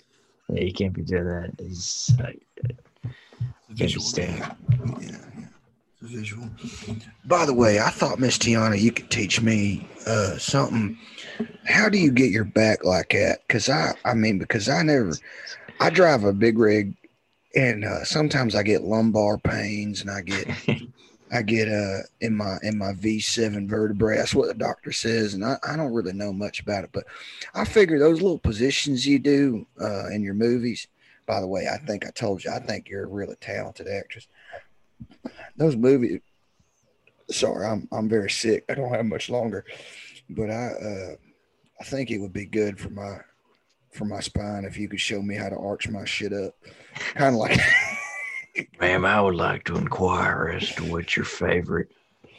you can't be doing that. It's like, visual. Yeah, yeah. It's a visual. By the way, I thought Miss Tiana, you could teach me uh, something. How do you get your back like that? Because I, I mean, because I never, I drive a big rig, and uh, sometimes I get lumbar pains, and I get, I get uh in my in my V7 vertebrae. That's what the doctor says, and I, I don't really know much about it, but I figure those little positions you do uh, in your movies. By the way, I think I told you, I think you're a really talented actress. Those movies. Sorry, I'm I'm very sick. I don't have much longer, but I uh, I think it would be good for my for my spine if you could show me how to arch my shit up, kind of like. ma'am, I would like to inquire as to what your favorite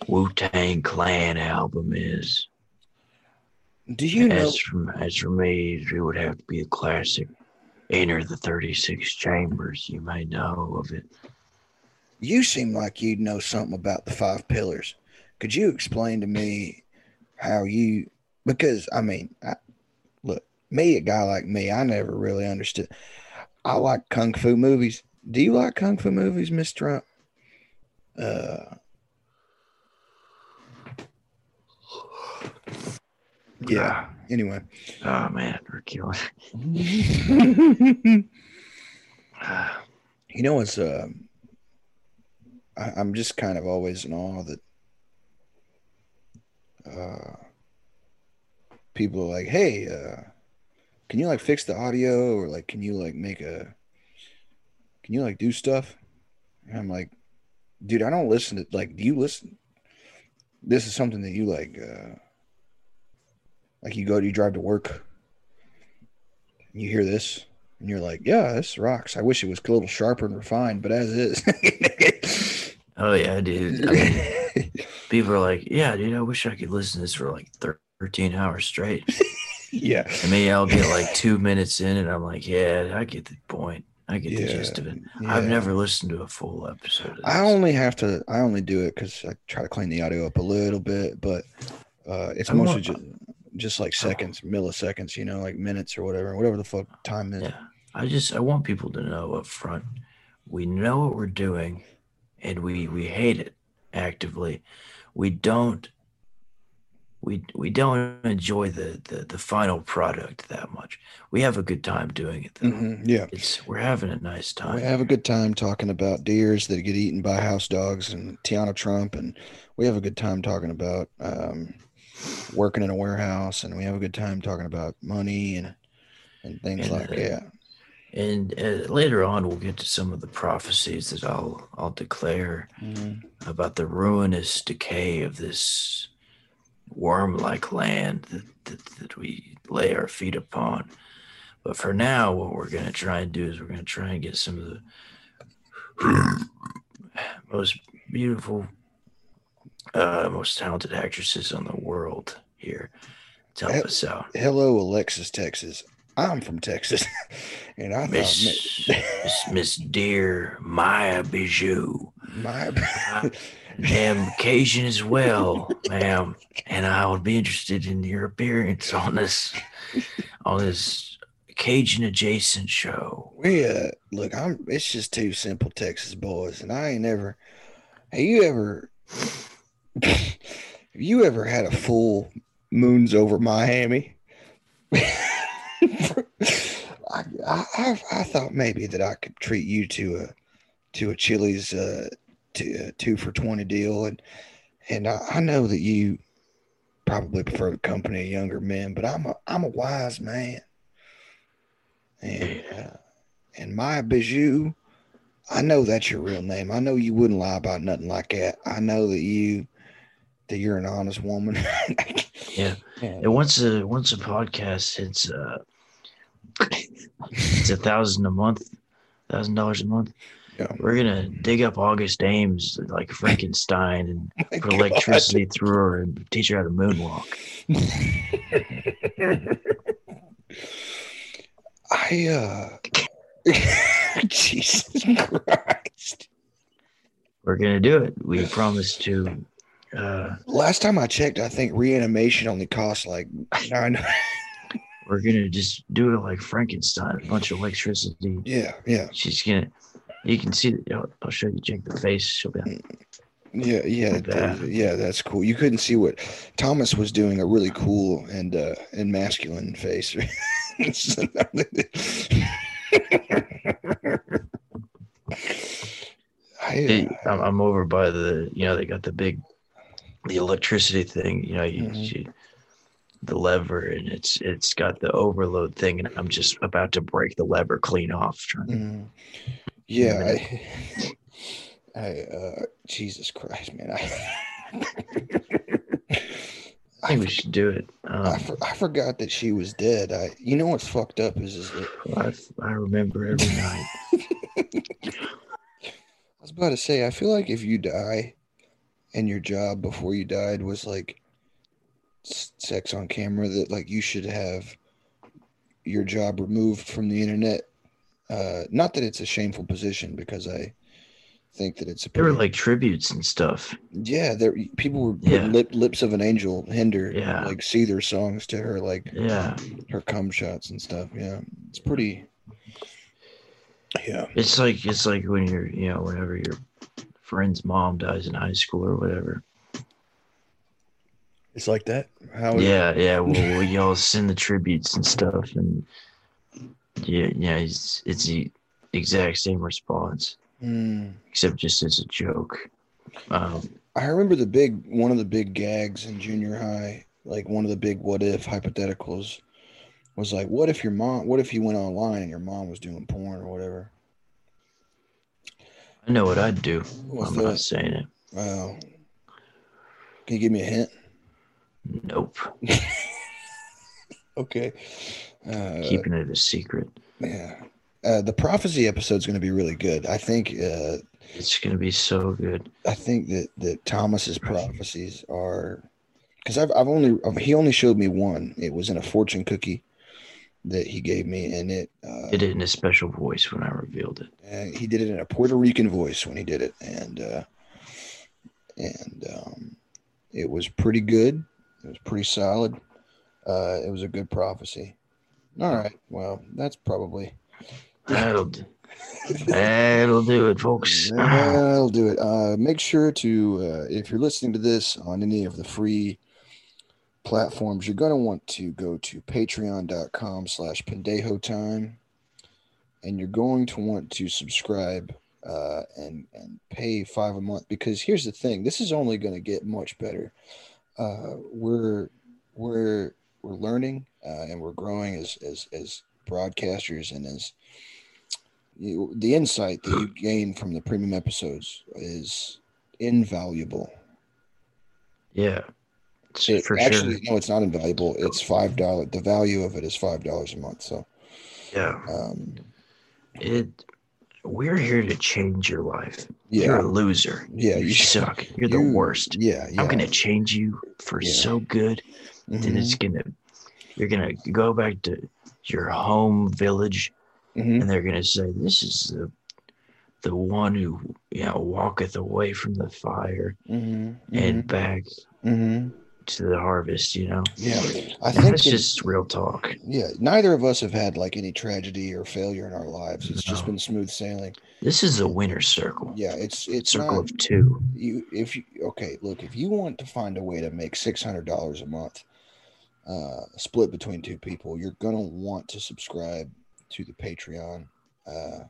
Wu Tang Clan album is. Do you know? As for, as for me, it would have to be a classic. Enter the 36 Chambers. You may know of it. You seem like you'd know something about the five pillars. Could you explain to me how you? Because I mean, I, look, me, a guy like me, I never really understood. I like kung fu movies. Do you like kung fu movies, Miss Trump? Uh, yeah. Anyway, Oh, man, we're killing. You know what's um I, I'm just kind of always in awe that uh people are like, hey, uh can you like fix the audio or like can you like make a can you like do stuff? And I'm like, dude, I don't listen to like. Do you listen? This is something that you like. uh Like you go, you drive to work, and you hear this, and you're like, "Yeah, this rocks." I wish it was a little sharper and refined, but as is. Oh yeah, dude. I mean, people are like, yeah, dude. I wish I could listen to this for like 13 hours straight. yeah, And maybe I'll get like two minutes in, and I'm like, yeah, I get the point. I get the gist of it. I've never listened to a full episode. Of this. I only have to. I only do it because I try to clean the audio up a little bit, but uh it's I mostly just just like seconds, milliseconds, you know, like minutes or whatever, whatever the fuck time is. Yeah, I just I want people to know up front, we know what we're doing, and we we hate it actively. We don't. We we don't enjoy the the the final product that much. We have a good time doing it though. Mhm, yeah. It's we're having a nice time. We have a good time talking about deers that get eaten by house dogs and Tiana Trump, and we have a good time talking about um, working in a warehouse, and we have a good time talking about money and and things And, like uh, that. And uh, later on, we'll get to some of the prophecies that I'll I'll declare Mhm. about the ruinous decay of this worm-like land that, that, that we lay our feet upon. But for now, what we're going to try and do is we're going to try and get some of the most beautiful, uh, most talented actresses on the world here to help Yep. us out. Hello, Alexis, Texas. I'm from Texas, and I Miss, thought Miss, Miss Dear Maya Bijou. Maya. I am Cajun as well, ma'am, and I would be interested in your appearance on this on this Cajun adjacent show. we uh look. I'm. It's just two simple Texas boys, and I ain't ever. Have you ever? have you ever had a full moons over Miami? I I I thought maybe that I could treat you to a to a Chili's uh to a two for twenty deal, and and I, I know that you probably prefer the company of younger men, but I'm a I'm a wise man, and uh, and Maya Bijou, I know that's your real name. I know you wouldn't lie about nothing like that. I know that you that you're an honest woman. Yeah. And once a once a podcast hits uh it's a thousand a month, thousand dollars a month. Yeah. We're gonna dig up August Ames like Frankenstein and My put God. electricity through her and teach her how to moonwalk. I uh Jesus Christ. We're gonna do it. We promise to uh Last time I checked, I think reanimation only costs like nine. we're gonna just do it like Frankenstein, a bunch of electricity. yeah, yeah, She's gonna you can see I'll, I'll show you Jake the face. She'll be like, yeah, yeah, Like that. th- yeah. That's cool. You couldn't see what Thomas was doing. A really cool and uh and masculine face. I, uh, I'm, I'm over by the you know they got the big the electricity thing you know you, Mhm. you the lever and it's it's got the overload thing and i'm just about to break the lever clean off trying to, Mm. Yeah, I, I uh, Jesus Christ, man, I, i think we should do it um, I, for, I forgot that she was dead. I, you know what's fucked up is, is that I, I remember every night I was about to say, I feel like if you die, and your job before you died was like sex on camera, that like you should have your job removed from the internet. Uh, not that it's a shameful position because I think that it's a there were like tributes and stuff Yeah, there people were putting Yeah. lip, lips of an angel hinder Yeah. like Seether songs to her like yeah her cum shots and stuff. Yeah. It's pretty Yeah. it's like it's like when you're you know whenever your friend's mom dies in high school or whatever It's like that. How Yeah, yeah. Well, well, y'all send the tributes and stuff, and yeah, yeah. It's it's the exact same response, Hmm. except just as a joke. Um, I remember the big one of the big gags in junior high, like one of the big what if hypotheticals was like, what if your mom what if you went online and your mom was doing porn or whatever? I know what I'd do. What's I'm that? not saying it. Wow. Can you give me a hint? Nope. Okay. Uh, Keeping it a secret. yeah. Uh, the prophecy episode is going to be really good. I think. Uh, It's gonna be so good. I think that that Thomas's prophecies are because I've I've only he only showed me one. It was in a fortune cookie that he gave me, and it uh, Did it in a special voice when I revealed it. and he did it in a Puerto Rican voice when he did it, and uh, and um, it was pretty good. It was pretty solid. Uh, it was a good prophecy. All right, well, that's probably That'll do. That'll do it, folks. that'll do it. Uh, make sure to uh, if you're listening to this on any of the free platforms, you're going to want to go to patreon.com slash pendejo time and you're going to want to subscribe uh, and and pay five a month because here's the thing this is only going to get much better uh, we're we're we're learning uh, and we're growing as as as broadcasters and as you, the insight that you gain from the premium episodes is invaluable Yeah. It- for actually sure. no it's not invaluable it's five dollar the value of it is five dollars a month so Yeah. um It we're here to change your life. You're a loser. yeah You you suck. You're the worst. yeah yeah I'm gonna change you for Yeah. so good. Then Mhm, it's gonna you're gonna go back to your home village mhm. and they're gonna say, This is the the one who you know walketh away from the fire Mm-hmm. and back hmm to the harvest, you know. Yeah, I think it's just real talk. yeah. Neither of us have had like any tragedy or failure in our lives. It's just been smooth sailing. This is a winner circle. Yeah, it's it's Circle not, of two. you. If you okay, look, if you want to find a way to make six hundred dollars a month, uh, split between two people, you're gonna want to subscribe to the Patreon. Uh,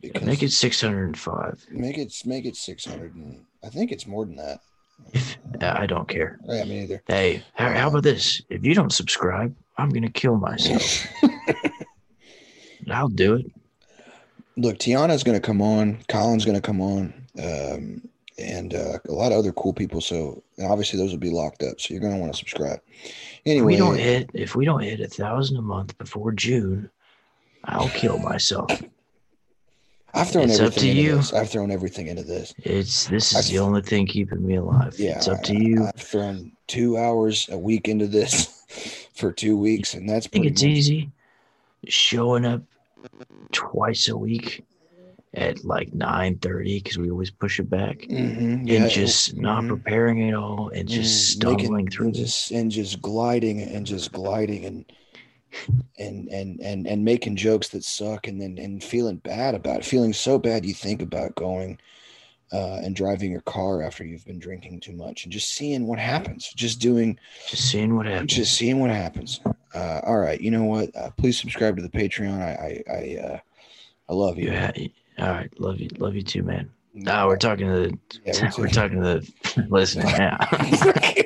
because Make it six hundred and five. make it make it six hundred, and I think it's more than that. If I don't care. Yeah, me neither. Hey, how, how about this? If you don't subscribe, I'm gonna kill myself. I'll do it. look, Tiana's to come on. Colin's to come on, um, and uh, a lot of other cool people. So and obviously those will be locked up. So you're going to want to subscribe. Anyway, If we don't hit if we don't hit a thousand a month before June, I'll kill myself. I've thrown it's up everything to into you. this. I've thrown everything into this. It's this is I've- the only thing keeping me alive. Yeah, it's up to you. I've thrown two hours a week into this for two weeks, and that's I think it's much- easy showing up twice a week at like nine thirty because we always push it back Mhm, yeah, and just not mhm, preparing at all and just mhm, making- stumbling through and this. just and just gliding and just gliding and and and and and making jokes that suck and then and feeling bad about it feeling so bad you think about going uh, and driving your car after you've been drinking too much and just seeing what happens just doing Just seeing what happens. just seeing what happens uh, all right you know what uh, please subscribe to the patreon i i i, uh, I love you yeah. All right. Love you. Love you too, man. No, we're talking to the Yeah, we're talking to the listener now.